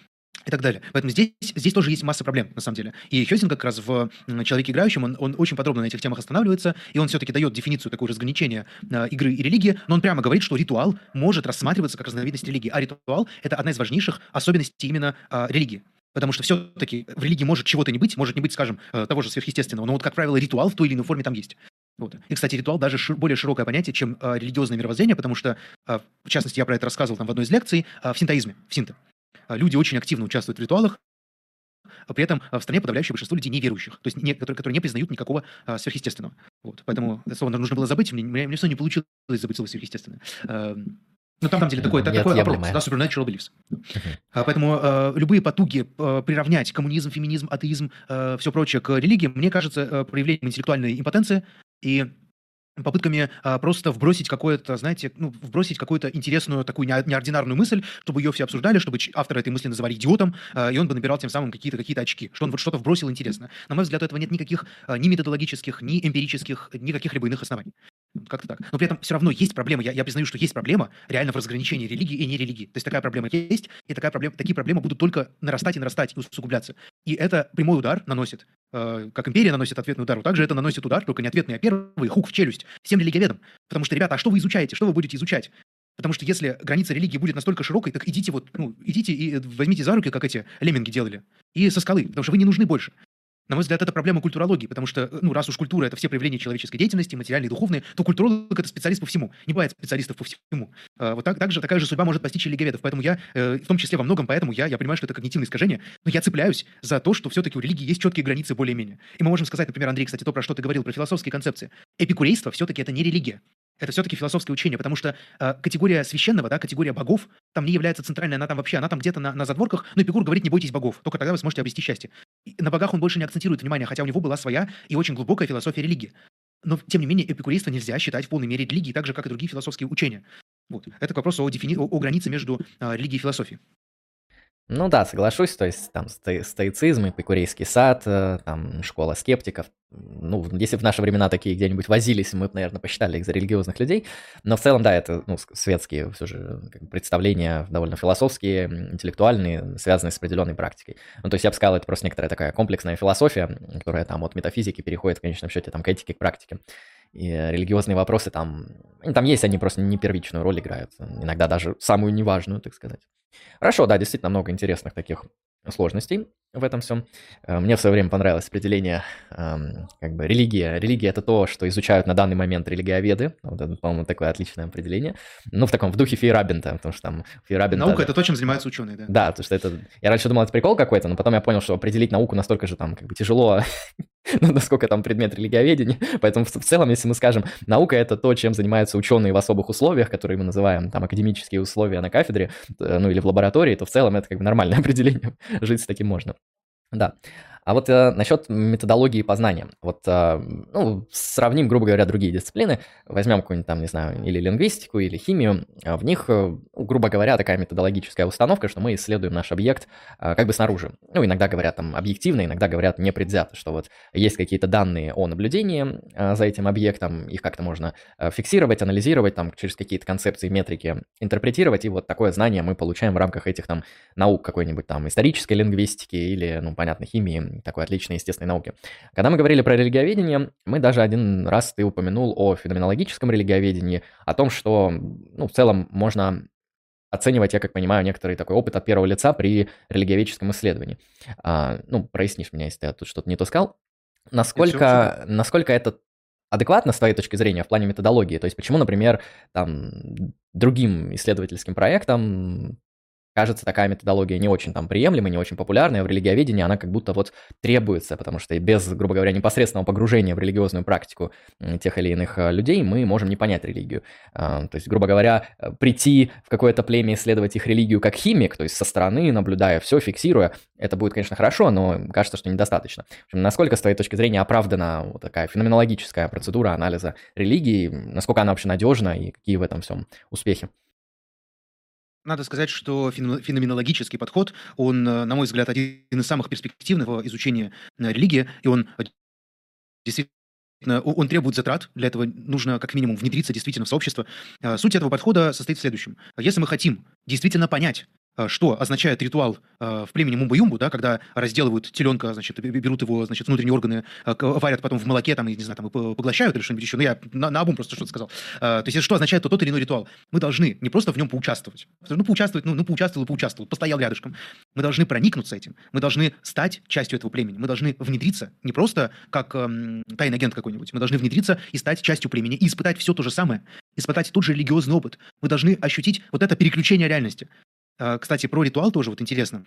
и так далее. Поэтому здесь, здесь тоже есть масса проблем, на самом деле. И Хёзин как раз в «Человеке играющем», он, он очень подробно на этих темах останавливается, и он все-таки дает дефиницию такого разграничения э, игры и религии, но он прямо говорит, что ритуал может рассматриваться как разновидность религии, а ритуал — это одна из важнейших особенностей именно э, религии. Потому что все-таки в религии может чего-то не быть, может не быть, скажем, э, того же сверхъестественного, но вот, как правило, ритуал в той или иной форме там есть. Вот. И, кстати, ритуал даже шир, более широкое понятие, чем э, религиозное мировоззрение, потому что, э, в частности, я про это рассказывал там в одной из лекций, э, в синтоизме, в синто. Э, люди очень активно участвуют в ритуалах, а при этом в стране подавляющее большинство людей неверующих, то есть не, которые, которые не признают никакого а, сверхъестественного. Вот. Поэтому это слово нужно было забыть, мне, мне, мне все не получилось забыть слово сверхъестественное. Э, ну, там, на самом деле, такой, такой вопрос, да, supernatural beliefs. Uh-huh. Поэтому э, любые потуги э, приравнять коммунизм, феминизм, атеизм, э, все прочее к религии, мне кажется, э, проявлением интеллектуальной импотенции и попытками а, просто вбросить какое-то, знаете, ну, вбросить какую-то интересную такую неординарную мысль, чтобы ее все обсуждали, чтобы автора этой мысли называли идиотом, а, и он бы набирал тем самым какие-то какие очки, что он вот что-то вбросил интересно. На мой взгляд, у этого нет никаких а, ни методологических, ни эмпирических, ни каких-либо иных оснований. Как-то так. Но при этом все равно есть проблема. Я, я признаю, что есть проблема реально в разграничении религии и нерелигии. То есть такая проблема есть, и такая проблема, такие проблемы будут только нарастать и нарастать и усугубляться. И это прямой удар наносит, э, как империя наносит ответный удар, вот также это наносит удар, только не ответный, а первый, хук в челюсть всем религиоведам. Потому что, ребята, а что вы изучаете? Что вы будете изучать? Потому что если граница религии будет настолько широкой, так идите вот, ну, идите и возьмите за руки, как эти лемминги делали, и со скалы, потому что вы не нужны больше. На мой взгляд, это проблема культурологии, потому что, ну, раз уж культура — это все проявления человеческой деятельности, материальные и духовные, то культуролог — это специалист по всему. Не бывает специалистов по всему. А, вот так, так же, такая же судьба может постичь религиоведов. Поэтому я, э, в том числе во многом, поэтому я, я понимаю, что это когнитивное искажение, но я цепляюсь за то, что все-таки у религии есть четкие границы более-менее. И мы можем сказать, например, Андрей, кстати, то, про что ты говорил, про философские концепции. Эпикурейство все-таки это не религия. Это все-таки философское учение, потому что э, категория священного, да, категория богов, там не является центральной, она там вообще, она там где-то на, на задворках, но Эпикур говорит, не бойтесь богов, только тогда вы сможете обрести счастье. На богах он больше не акцентирует внимание, хотя у него была своя и очень глубокая философия религии. Но, тем не менее, эпикурейство нельзя считать в полной мере религией, так же, как и другие философские учения. Вот. Это к вопросу о, дефини... о, о границе между э, религией и философией. Ну да, соглашусь, то есть там стоицизм, эпикурейский сад, э, там школа скептиков. Ну, если в наши времена такие где-нибудь возились, мы бы, наверное, посчитали их за религиозных людей. Но в целом, да, это ну, светские все же представления, довольно философские, интеллектуальные, связанные с определенной практикой. Ну, то есть я бы сказал, это просто некоторая такая комплексная философия, которая там от метафизики переходит в конечном счете там, к этике, к практике. И религиозные вопросы там, там есть, они просто не первичную роль играют, иногда даже самую неважную, так сказать. Хорошо, да, действительно много интересных таких сложностей в этом всем. Э, мне в свое время понравилось определение эм, как бы религия. Религия — это то, что изучают на данный момент религиоведы. Вот это, по-моему, такое отличное определение. Ну, в таком, в духе Фейрабента, потому что там Фейрабента... Наука — это то, чем занимаются ученые, да? Да, потому что это... Я раньше думал, это прикол какой-то, но потом я понял, что определить науку настолько же там как бы тяжело, ну, насколько там предмет религиоведения. Поэтому в целом, если мы скажем, наука — это то, чем занимаются ученые в особых условиях, которые мы называем там академические условия на кафедре, э, ну, или в лаборатории, то в целом это как бы нормальное определение. Жить с таким можно. Да. А вот э, насчет методологии познания. Вот, э, ну, сравним, грубо говоря, другие дисциплины. Возьмем какую-нибудь там, не знаю, или лингвистику, или химию. В них, э, грубо говоря, такая методологическая установка, что мы исследуем наш объект э, как бы снаружи. Ну, иногда говорят там объективно, иногда говорят непредвзято, что вот есть какие-то данные о наблюдении э, за этим объектом, их как-то можно э, фиксировать, анализировать, там, через какие-то концепции, метрики интерпретировать, и вот такое знание мы получаем в рамках этих там наук какой-нибудь там исторической лингвистики или, ну, понятно, химии, такой отличной естественной науки. Когда мы говорили про религиоведение, мы даже один раз ты упомянул о феноменологическом религиоведении, о том, что, ну, в целом можно оценивать, я как понимаю, некоторый такой опыт от первого лица при религиоведческом исследовании. А, ну, прояснишь меня, если я тут что-то не то сказал. Насколько, насколько это адекватно с твоей точки зрения в плане методологии? То есть почему, например, там другим исследовательским проектам кажется, такая методология не очень там приемлемая, не очень популярная. В религиоведении она как будто вот требуется, потому что без, грубо говоря, непосредственного погружения в религиозную практику тех или иных э, людей мы можем не понять религию. А, то есть, грубо говоря, э, прийти в какое-то племя, исследовать их религию как химик, то есть со стороны, наблюдая все, фиксируя, это будет, конечно, хорошо, но кажется, что недостаточно. общем, насколько, с твоей точки зрения, оправдана вот такая феноменологическая процедура анализа религии, насколько она вообще надежна и какие в этом всем успехи? Надо сказать, что феноменологический подход, он, э, на мой взгляд, один из самых перспективных в изучении э, религии, и он э, действительно он требует затрат, для этого нужно как минимум внедриться действительно в сообщество. Суть этого подхода состоит в следующем. Если мы хотим действительно понять, э, что означает ритуал э, в племени Мумба-Юмбу, да, когда разделывают теленка, значит, берут его, значит, внутренние органы, варят потом в молоке, там, не знаю, там, поглощают или что-нибудь еще. Ну, я на, на обум просто что-то сказал. То есть, что означает тот, тот или иной ритуал? Мы должны не просто в нем поучаствовать. Ну, поучаствовать, ну, ну поучаствовал, поучаствовал, постоял рядышком. Мы должны проникнуться этим. Мы должны стать частью этого племени. Мы должны внедриться не просто как эм, тайный агент какой-нибудь. Мы должны внедриться и стать частью племени, и испытать все то же самое. Испытать тот же религиозный опыт. Мы должны ощутить вот это переключение реальности. А, кстати, про ритуал тоже вот интересно,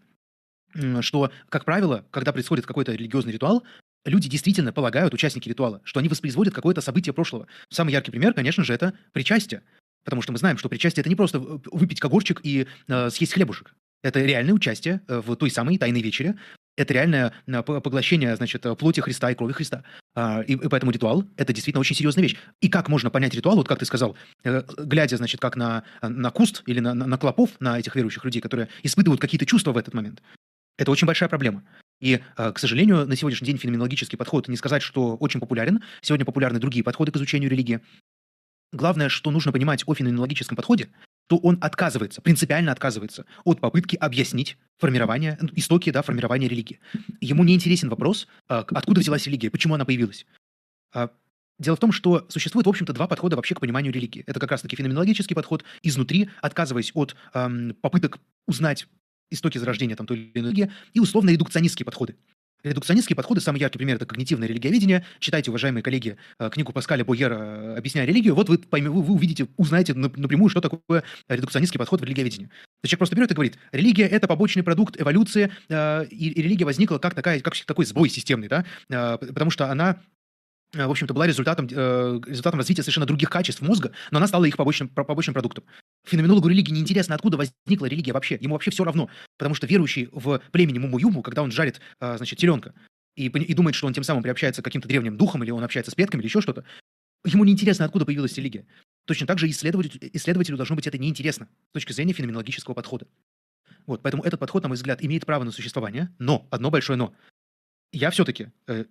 что, как правило, когда происходит какой-то религиозный ритуал, люди действительно полагают, участники ритуала, что они воспроизводят какое-то событие прошлого. Самый яркий пример, конечно же, это причастие. Потому что мы знаем, что причастие – это не просто выпить когорчик и э, съесть хлебушек. Это реальное участие э, в той самой тайной вечере. Это реальное э, поглощение, значит, плоти Христа и крови Христа. А, и, поэтому ритуал – это действительно очень серьезная вещь. И как можно понять ритуал, вот как ты сказал, э, глядя, значит, как на, на куст или на, на, на клопов, на этих верующих людей, которые испытывают какие-то чувства в этот момент. Это очень большая проблема. И, э, к сожалению, на сегодняшний день феноменологический подход не сказать, что очень популярен. Сегодня популярны другие подходы к изучению религии. Главное, что нужно понимать о феноменологическом подходе, то он отказывается, принципиально отказывается от попытки объяснить формирование, истоки да, формирования религии. Ему не интересен вопрос, а, откуда взялась религия, почему она появилась. А, дело в том, что существует, в общем-то, два подхода вообще к пониманию религии. Это как раз-таки феноменологический подход изнутри, отказываясь от эм, попыток узнать истоки зарождения там, той или иной религии, и условно-редукционистские подходы. Редукционистские подходы, самый яркий пример – это когнитивное религиоведение. Читайте, уважаемые коллеги, э, книгу Паскаля Бойера э, «Объясняя религию». Вот вы, поймете, вы увидите, узнаете напрямую, что такое редукционистский подход в религиоведении. То человек просто берет и говорит, религия – это побочный продукт эволюции, э, и религия возникла как, такая, как такой сбой системный, да, потому что она в общем-то, была результатом, результатом развития совершенно других качеств мозга, но она стала их побочным, побочным продуктом. Феноменологу религии неинтересно, откуда возникла религия вообще. Ему вообще все равно. Потому что верующий в племени Муму-Юму, когда он жарит, а, значит, теленка, и, и думает, что он тем самым приобщается к каким-то древним духам, или он общается с предками, или еще что-то, ему неинтересно, откуда появилась религия. Точно так же исследователю, исследователю должно быть это неинтересно с точки зрения феноменологического подхода. Вот, поэтому этот подход, на мой взгляд, имеет право на существование, но, одно большое но. Я все-таки, э,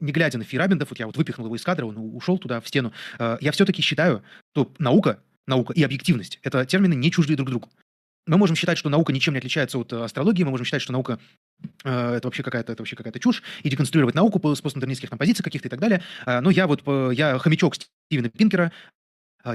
не глядя на Фейрабендов, вот я вот выпихнул его из кадра, он ушел туда, в стену, э, я все-таки считаю, что наука наука и объективность. Это термины не чуждые друг другу. Мы можем считать, что наука ничем не отличается от э, астрологии, мы можем считать, что наука э, это вообще какая-то это вообще какая-то чушь, и деконструировать науку по, постмодернистских там, позиций каких-то и так далее. Э, но я вот, э, я хомячок Стивена Пинкера, э,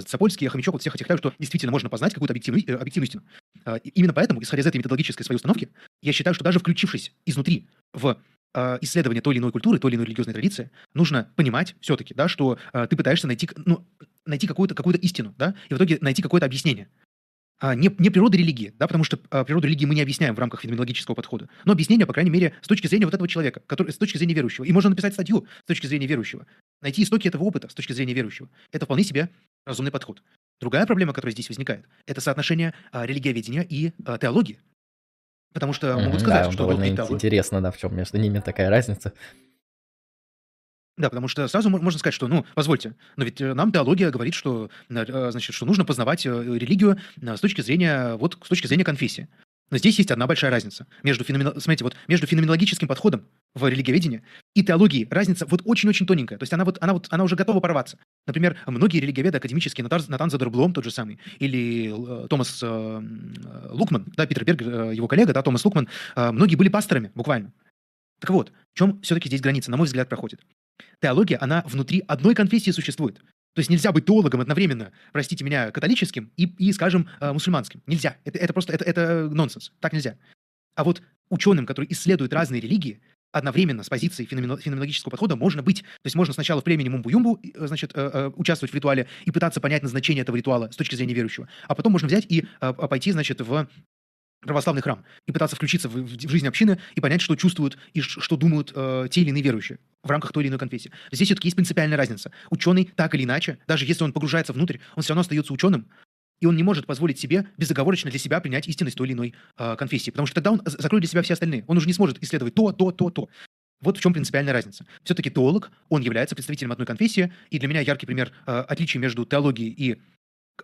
Сапольский, я хомячок вот всех этих что действительно можно познать какую-то объективную, э, объективную истину. Э, именно поэтому, исходя из этой методологической своей установки, я считаю, что даже включившись изнутри в э, исследование той или иной культуры, той или иной религиозной традиции, нужно понимать все-таки, да, что э, ты пытаешься найти, ну, найти какую-то какую истину, да, и в итоге найти какое-то объяснение. А, не, не природы религии, да, потому что а, природу религии мы не объясняем в рамках феноменологического подхода, но объяснение, по крайней мере, с точки зрения вот этого человека, который, с точки зрения верующего. И можно написать статью с точки зрения верующего, найти истоки этого опыта с точки зрения верующего. Это вполне себе разумный подход. Другая проблема, которая здесь возникает, это соотношение а, религиоведения и а, теологии. Потому что могут сказать, да, что... довольно вот, интересно, да, в чем между ними такая разница. Да, потому что сразу можно сказать, что, ну, позвольте, но ведь э, нам теология говорит, что, э, значит, что нужно познавать э, религию с точки зрения, вот, с точки зрения конфессии. Но здесь есть одна большая разница. Между, феномен... Смотрите, вот, между феноменологическим подходом в религиоведении и теологией разница вот очень-очень тоненькая. То есть она, вот, она, вот, она уже готова порваться. Например, многие религиоведы академические, Натан, Натан Задерблом тот же самый, или э, Томас э, Лукман, да, Питер Берг, э, его коллега, да, Томас Лукман, э, многие были пасторами, буквально. Так вот, в чем все-таки здесь граница, на мой взгляд, проходит? Теология, она внутри одной конфессии существует. То есть нельзя быть теологом одновременно, простите меня, католическим и, и скажем, э, мусульманским. Нельзя. Это, это просто это, это нонсенс. Так нельзя. А вот ученым, которые исследуют разные религии, одновременно с позицией феноменологического подхода можно быть. То есть можно сначала в племени Мумбу-Юмбу э, значит, э, участвовать в ритуале и пытаться понять назначение этого ритуала с точки зрения верующего. А потом можно взять и пойти, значит, в православный храм и пытаться включиться в, в жизнь общины и понять, что чувствуют и что думают э, те или иные верующие в рамках той или иной конфессии. Здесь все-таки есть принципиальная разница. Ученый так или иначе, даже если он погружается внутрь, он все равно остается ученым, и он не может позволить себе безоговорочно для себя принять истинность той или иной э, конфессии, потому что тогда он закроет для себя все остальные. Он уже не сможет исследовать то, то, то, то. Вот в чем принципиальная разница. Все-таки теолог, он является представителем одной конфессии, и для меня яркий пример э, отличия между теологией и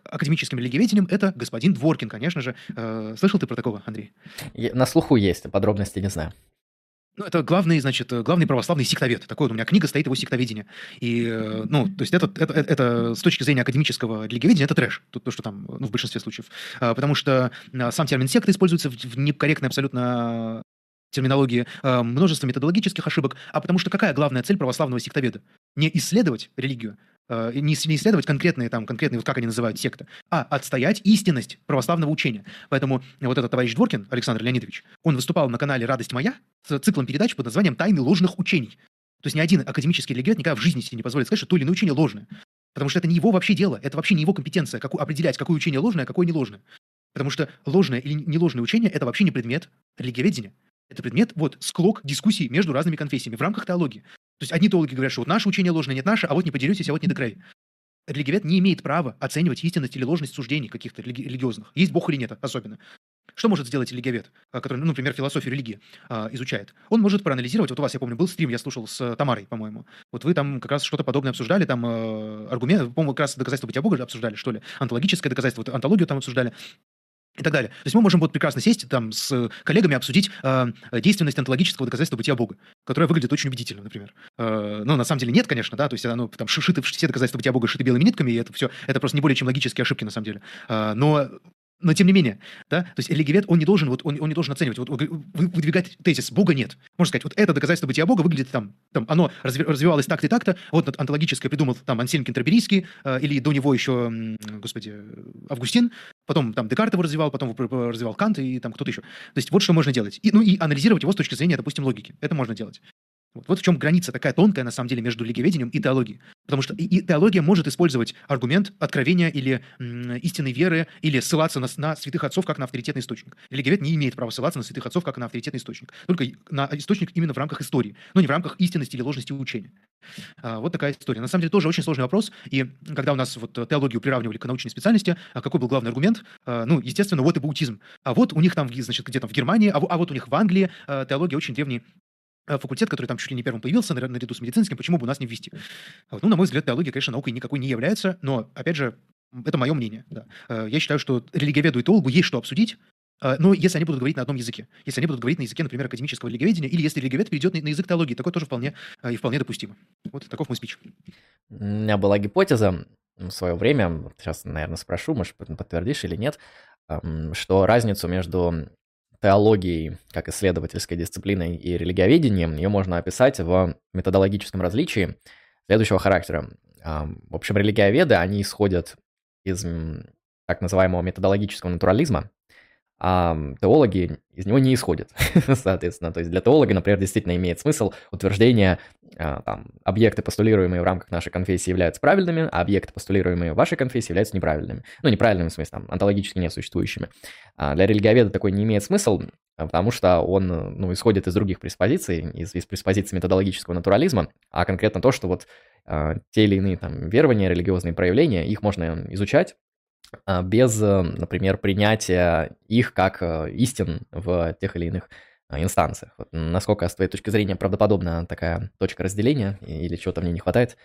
академическим религиоведением, это господин Дворкин, конечно же. Э, слышал ты про такого, Андрей? На слуху есть, подробности не знаю. Ну, это главный, значит, главный православный сектовед. Такой вот у меня книга стоит его сектоведение. И, э, ну, то есть это, это, это с точки зрения академического религиоведения, это трэш. То, то что там, ну, в большинстве случаев. А, потому что сам термин секта используется в, некорректной абсолютно терминологии, множество методологических ошибок. А потому что какая главная цель православного сектоведа? Не исследовать религию, Э, не, не исследовать конкретные, там, конкретные, вот как они называют, секты, а отстоять истинность православного учения. Поэтому вот этот товарищ Дворкин, Александр Леонидович, он выступал на канале «Радость моя» с циклом передач под названием «Тайны ложных учений». То есть ни один академический религиот никогда в жизни себе не позволит сказать, что то или иное учение ложное. Потому что это не его вообще дело, это вообще не его компетенция, как, определять, какое учение ложное, а какое не ложное. Потому что ложное или не ложное учение – это вообще не предмет религиоведения. Это предмет, вот, склок дискуссий между разными конфессиями в рамках теологии. То есть одни теологи говорят, что вот наше учение ложное, нет наше, а вот не поделитесь, а вот не до края. Религиовед не имеет права оценивать истинность или ложность суждений каких-то религи- религиозных. Есть Бог или нет, особенно. Что может сделать религиовед, а, который, ну, например, философию религии а, изучает? Он может проанализировать, вот у вас, я помню, был стрим, я слушал с Тамарой, по-моему. Вот вы там как раз что-то подобное обсуждали, там э, аргумент, по-моему, как раз доказательство бытия Бога обсуждали, что ли, антологическое доказательство, вот, антологию там обсуждали и так далее. То есть мы можем вот прекрасно сесть там с коллегами обсудить э, действенность онтологического доказательства бытия Бога, которое выглядит очень убедительно, например. Э, но на самом деле нет, конечно, да, то есть оно там шиты, все доказательства бытия Бога шиты белыми нитками, и это все, это просто не более чем логические ошибки на самом деле. Э, но но тем не менее, да, то есть религиовед, он не должен, вот, он, он не должен оценивать, вот, выдвигать тезис «Бога нет». Можно сказать, вот это доказательство бытия Бога выглядит там, там оно разви, развивалось так-то и так-то, вот антологическое придумал там Ансельм Кентерберийский, э, или до него еще, господи, Августин, потом там Декарт его развивал, потом развивал Кант и там кто-то еще. То есть вот что можно делать. И, ну и анализировать его с точки зрения, допустим, логики. Это можно делать. Вот, вот в чем граница такая тонкая, на самом деле, между религиоведением и теологией. Потому что и, и теология может использовать аргумент откровения или м, истинной веры, или ссылаться на, на святых отцов как на авторитетный источник. Религиовед не имеет права ссылаться на святых отцов как на авторитетный источник. Только на источник именно в рамках истории, но не в рамках истинности или ложности учения. А, вот такая история. На самом деле тоже очень сложный вопрос. И когда у нас вот теологию приравнивали к научной специальности, а какой был главный аргумент? А, ну, естественно, вот и баутизм. А вот у них там, значит, где-то в Германии, а, а вот у них в Англии а, теология очень древний факультет, который там чуть ли не первым появился, наряду с медицинским, почему бы у нас не ввести? Вот. Ну, на мой взгляд, теология, конечно, наукой никакой не является, но, опять же, это мое мнение. Да. Э, я считаю, что религиоведу и теологу есть что обсудить, э, но если они будут говорить на одном языке, если они будут говорить на языке, например, академического религиоведения, или если религиовед перейдет на, язык теологии, такое тоже вполне и вполне допустимо. Вот таков мой спич. У меня была гипотеза в свое время, сейчас, наверное, спрошу, может, подтвердишь или нет, что разницу между теологией как исследовательской дисциплиной и религиоведением, ее можно описать в методологическом различии следующего характера. В общем, религиоведы, они исходят из так называемого методологического натурализма, а теологи из него не исходят, соответственно. То есть для теолога, например, действительно имеет смысл утверждение, а, там, объекты, постулируемые в рамках нашей конфессии, являются правильными, а объекты, постулируемые в вашей конфессии, являются неправильными. Ну, неправильными в смысле, там, онтологически несуществующими. А для религиоведа такой не имеет смысл, потому что он, ну, исходит из других преспозиций, из, из преспозиций методологического натурализма, а конкретно то, что вот а, те или иные там верования, религиозные проявления, их можно изучать, без, э, например, принятия их как э, истин в тех или иных а, инстанциях. Вот насколько, с твоей точки зрения, правдоподобна такая точка разделения или чего-то мне не хватает?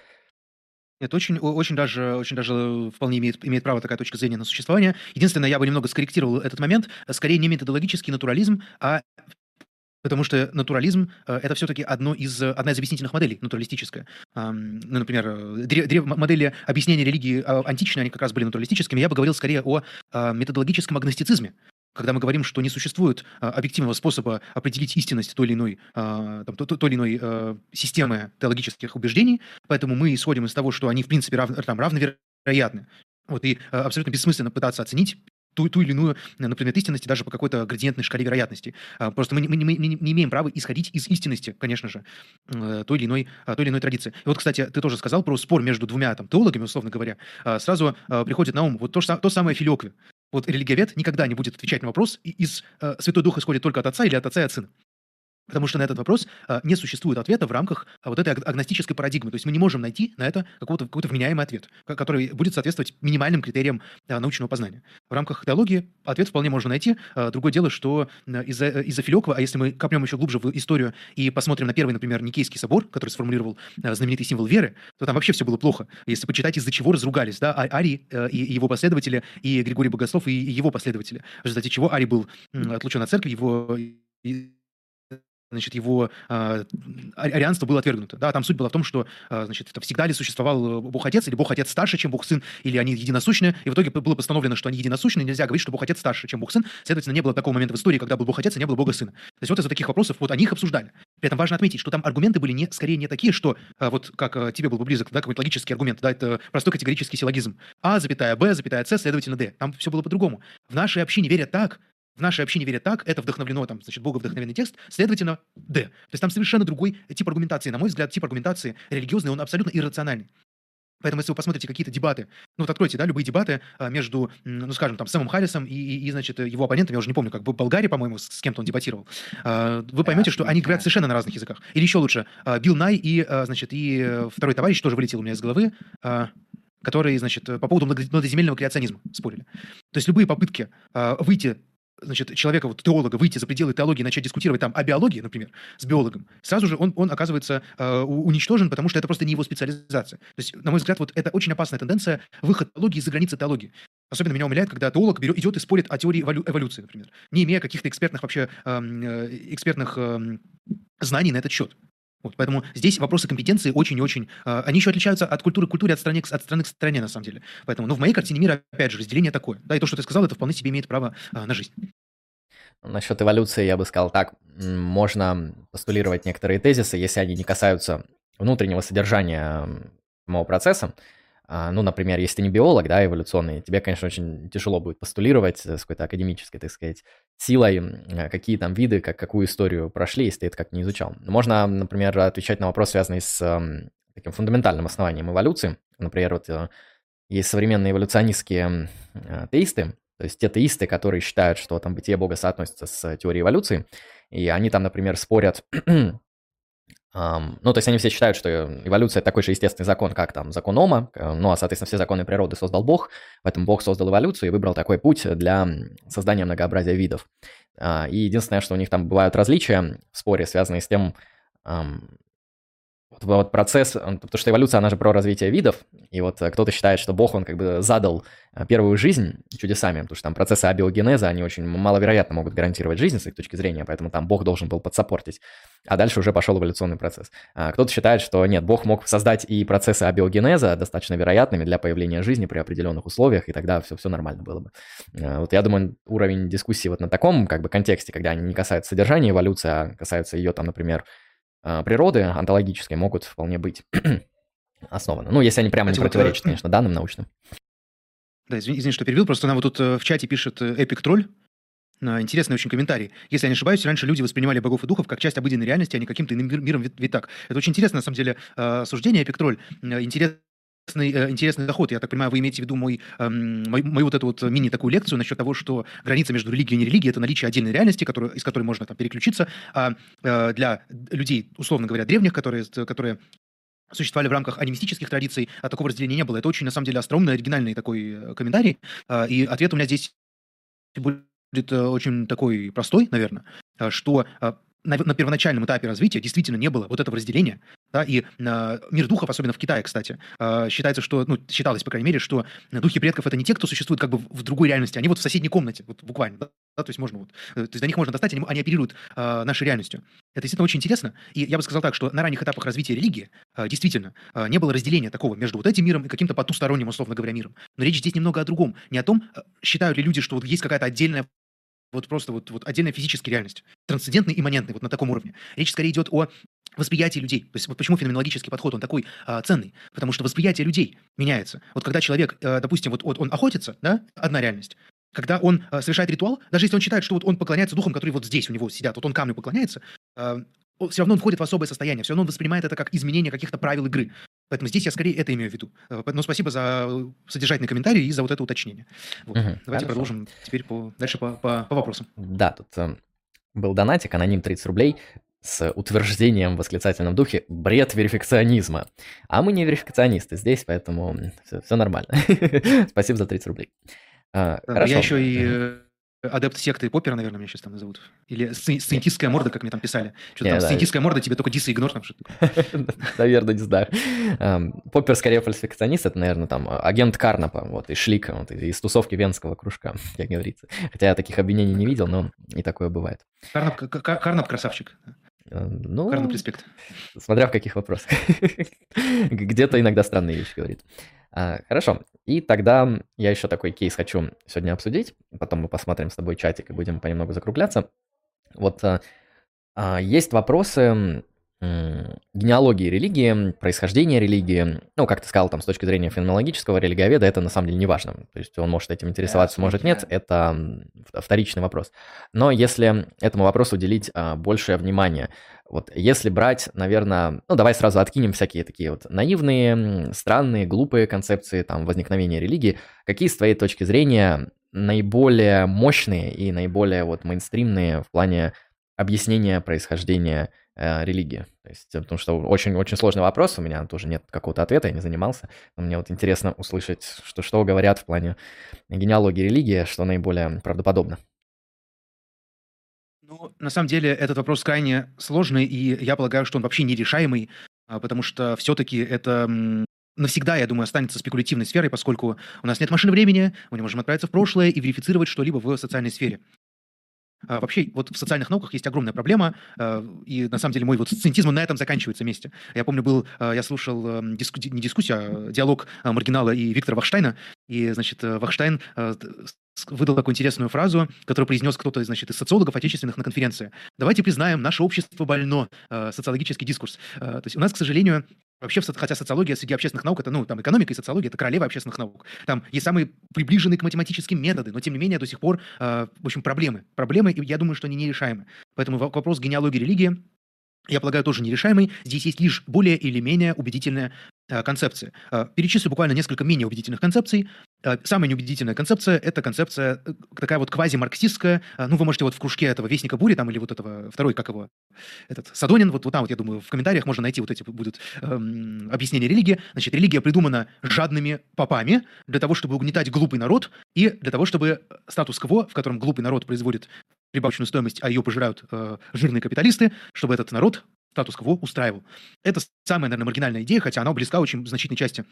Это очень, очень даже, очень даже вполне имеет, имеет право такая точка зрения на существование. Единственное, я бы немного скорректировал этот момент. Скорее не методологический натурализм, а Потому что натурализм э, это все-таки одно из, одна из объяснительных моделей, натуралистическая. Ну, например, э, древ, модели объяснения религии э, античные, они как раз были натуралистическими. Я бы говорил скорее о методологическом агностицизме. Когда мы говорим, что не существует объективного способа определить истинность той или иной, там, той, той или иной системы теологических убеждений, поэтому мы исходим из того, что они, в принципе, рав, там, равновероятны. Вот, и абсолютно бессмысленно пытаться оценить ту, ту или иную, э, например, истинности даже по какой-то градиентной шкале вероятности. А, просто мы, мы, мы, мы не имеем права исходить из истинности, конечно же, э, той или иной, а, той или иной традиции. И вот, кстати, ты тоже сказал про спор между двумя там, теологами, условно говоря. А, сразу приходит на ум вот то, то самое филиокве. Вот религиовед никогда не будет отвечать на вопрос, из Святой Дух исходит только от Отца или от Отца и от Сына. Потому что на этот вопрос а, не существует ответа в рамках а, вот этой агностической парадигмы. То есть мы не можем найти на это какой-то какой вменяемый ответ, который будет соответствовать минимальным критериям а, научного познания. В рамках теологии ответ вполне можно найти. А, другое дело, что а, из-за из Филёкова, а если мы копнем еще глубже в историю и посмотрим на первый, например, Никейский собор, который сформулировал а, знаменитый символ веры, то там вообще все было плохо. Если почитать, из-за чего разругались, да, а, Арий а, и его последователи, и Григорий Богослов, и его последователи. В результате чего Арий был отлучен от церкви, его значит, его э, арианство было отвергнуто. Да, там суть была в том, что, э, значит, это всегда ли существовал Бог-Отец, или Бог-Отец старше, чем Бог-Сын, или они единосущные, и в итоге было постановлено, что они единосущные, нельзя говорить, что Бог-Отец старше, чем Бог-Сын, следовательно, не было такого момента в истории, когда был Бог-Отец, и не было Бога-Сына. То есть вот из-за таких вопросов, вот они их обсуждали. При этом важно отметить, что там аргументы были не, скорее не такие, что, э, вот как э, тебе был бы близок, да, какой-то логический аргумент, да, это простой категорический силлогизм. А, запятая, Б, запятая, С, следовательно, Д. Там все было по-другому. В нашей общине верят так, в нашей общине верят так, это вдохновлено, там, значит, Бога вдохновенный текст, следовательно, Д. То есть там совершенно другой тип аргументации. На мой взгляд, тип аргументации религиозный, он абсолютно иррациональный. Поэтому, если вы посмотрите какие-то дебаты, ну вот откройте, да, любые дебаты а, между, ну скажем, там, Сэмом Харрисом и, и, и, значит, его оппонентом, я уже не помню, как в Болгарии, по-моему, с, с кем-то он дебатировал, а, вы поймете, что они говорят совершенно на разных языках. Или еще лучше, а, Билл Най и, значит, и э, второй товарищ тоже вылетел у меня из головы, которые, значит, по поводу многодемельного креационизма спорили. То есть любые попытки выйти значит, человека, вот теолога, выйти за пределы теологии и начать дискутировать там о биологии, например, с биологом, сразу же он, он оказывается э, уничтожен, потому что это просто не его специализация. То есть, на мой взгляд, вот это очень опасная тенденция, выход теологии за границы теологии. Особенно меня умиляет, когда теолог берет, идет и спорит о теории эволю, эволюции, например, не имея каких-то экспертных вообще эм, э, экспертных э, знаний на этот счет. Вот, поэтому здесь вопросы компетенции очень и очень... Э, они еще отличаются от культуры к культуре, от страны, к, от страны к стране, на самом деле. Поэтому, ну, в моей картине мира, опять же, разделение такое. Да, и то, что ты сказал, это вполне себе имеет право э, на жизнь. Насчет эволюции я бы сказал так. Можно постулировать некоторые тезисы, если они не касаются внутреннего содержания самого процесса. А, ну, например, если ты не биолог, да, эволюционный, тебе, конечно, очень тяжело будет постулировать с какой-то академической, так сказать, силой, какие там виды, как, какую историю прошли, если ты это как не изучал. Можно, например, отвечать на вопрос, связанный с таким фундаментальным основанием эволюции. Например, вот э, есть современные эволюционистские теисты, то есть те теисты, которые считают, что там бытие Бога соотносится с теорией эволюции, и они там, например, спорят Um, ну, то есть они все считают, что эволюция – это такой же естественный закон, как там закон Ома, ну, а, соответственно, все законы природы создал Бог, поэтому Бог создал эволюцию и выбрал такой путь для создания многообразия видов. Uh, и единственное, что у них там бывают различия в споре, связанные с тем, um, вот, вот процесс, потому что эволюция, она же про развитие видов, и вот э, кто-то считает, что Бог, он как бы задал э, первую жизнь чудесами, потому что там процессы абиогенеза, они очень маловероятно могут гарантировать жизнь с их точки зрения, поэтому там Бог должен был подсопортить, а дальше уже пошел эволюционный процесс. А кто-то считает, что нет, Бог мог создать и процессы абиогенеза достаточно вероятными для появления жизни при определенных условиях, и тогда все, все нормально было бы. Вот я думаю, уровень дискуссии вот на таком как бы контексте, когда они не касаются содержания эволюции, а касаются ее там, например, природы онтологической могут вполне быть основаны. Ну, если они прямо не противоречат, конечно, данным научным. Да, извини, извини, что перебил, просто она вот тут э, в чате пишет Эпик Тролль, Интересный очень комментарий. Если я не ошибаюсь, раньше люди воспринимали богов и духов как часть обыденной реальности, а не каким-то иным миром витак. Это очень интересно, на самом деле, э, суждение Эпиктроль. Интересно интересный, э, интересный доход. Я так понимаю, вы имеете в виду мой, эм, мою, мою вот эту вот мини такую лекцию насчет того, что граница между религией и нерелигией – это наличие отдельной реальности, которую, из которой можно там переключиться. А э, для людей, условно говоря, древних, которые, которые существовали в рамках анимистических традиций, а такого разделения не было. Это очень, на самом деле, остроумный, оригинальный такой э, комментарий. Э, и ответ у меня здесь будет э, очень такой простой, наверное, что на первоначальном этапе развития действительно не было вот этого разделения. Да, и э, мир духов, особенно в Китае, кстати, э, считается, что, ну, считалось, по крайней мере, что духи предков это не те, кто существует как бы в, другой реальности, они вот в соседней комнате, вот буквально, да, да то есть можно вот, э, то есть до них можно достать, они, они оперируют э, нашей реальностью. Это действительно очень интересно, и я бы сказал так, что на ранних этапах развития религии э, действительно э, не было разделения такого между вот этим миром и каким-то потусторонним, условно говоря, миром. Но речь здесь немного о другом, не о том, э, считают ли люди, что вот есть какая-то отдельная вот просто вот, вот отдельная физическая реальность, трансцендентный, имманентный, вот на таком уровне. Речь скорее идет о восприятии людей. То есть вот почему феноменологический подход, он такой а, ценный? Потому что восприятие людей меняется. Вот когда человек, а, допустим, вот, вот он охотится, да, одна реальность, когда он а, совершает ритуал, даже если он считает, что вот он поклоняется духам, которые вот здесь у него сидят, вот он камню поклоняется, а, все равно он входит в особое состояние, все равно он воспринимает это как изменение каких-то правил игры. Поэтому здесь я скорее это имею в виду. Э, но спасибо за содержательный комментарий и за вот это уточнение. Вот. Угу, Давайте хорошо. продолжим теперь по, дальше по, по, по вопросам. Да, тут э, был донатик, аноним 30 рублей с утверждением в восклицательном духе «бред верификационизма». А мы не верификационисты здесь, поэтому все, все нормально. Спасибо за 30 рублей. А, Я еще и адепт секты Поппера, наверное, меня сейчас там назовут. Или сциентистская морда, как мне там писали. Что там, сциентистская морда, тебе только дисы игнор там что-то. Наверное, не знаю. Поппер скорее фальсификационист, это, наверное, там агент Карнапа, вот, и Шлика, вот, из тусовки венского кружка, как говорится. Хотя я таких обвинений не видел, но и такое бывает. Карнап красавчик. Э, Карный Ну, респект. смотря в каких вопросах. Где-то иногда странные вещи говорит. А, Хорошо. И тогда я еще такой кейс хочу сегодня обсудить. Потом мы посмотрим с тобой чатик и будем понемногу закругляться. Вот а, а, есть вопросы генеалогии религии, происхождения религии. Ну, как ты сказал, там, с точки зрения феноменологического религиоведа, это на самом деле не важно. То есть он может этим интересоваться, может нет, это вторичный вопрос. Но если этому вопросу уделить а, большее внимание, вот если брать, наверное, ну давай сразу откинем всякие такие вот наивные, странные, глупые концепции там возникновения религии, какие с твоей точки зрения наиболее мощные и наиболее вот мейнстримные в плане объяснения происхождения э, религии? То есть, э, потому что очень-очень сложный вопрос, у меня тоже нет какого-то ответа, я не занимался, но мне вот интересно услышать, что, что говорят в плане генеалогии религии, что наиболее правдоподобно. Ну, на самом деле, этот вопрос крайне сложный, и я полагаю, что он вообще нерешаемый, а, потому что все-таки это навсегда, я думаю, останется спекулятивной сферой, поскольку у нас нет машины времени, мы не можем отправиться в прошлое и верифицировать что-либо в социальной сфере. А, Вообще, вот в социальных науках есть огромная проблема, а, и на самом деле мой вот сциентизм на этом заканчивается вместе. Я помню, был, а, я слушал эм, диску- не дискуссию, а диалог а, Маргинала и Виктора Вахштайна, и, значит, э, Вахштайн э, выдал такую интересную фразу, которую произнес кто-то, значит, из социологов отечественных на конференции. Давайте признаем, наше общество больно, э, социологический дискурс. Э, То есть у нас, к сожалению, Вообще, хотя социология среди общественных наук, это, ну, там, экономика и социология, это королева общественных наук. Там есть самые приближенные к математическим методы, но, тем не менее, до сих пор, э, в общем, проблемы. Проблемы, и я думаю, что они нерешаемы. Поэтому во- вопрос генеалогии религии, я полагаю, тоже нерешаемый. Здесь есть лишь более или менее убедительная э, концепция. Э, перечислю буквально несколько менее убедительных концепций. Э, самая неубедительная концепция– это концепция такая вот квазимарксистская. Ну, вы можете вот в кружке этого Вестника Бури, там, или вот этого, второй, как его, этот, Садонин, вот, вот там вот, я думаю, в комментариях можно найти вот эти будут эм, объяснения религии. Значит, религия придумана жадными попами для того, чтобы угнетать глупый народ и для того, чтобы статус-кво, в котором глупый народ производит прибавочную стоимость, а ее пожирают э, жирные капиталисты, чтобы этот народ статус-кво устраивал. Это самая, наверное, маргинальная идея, хотя она близка очень значительной части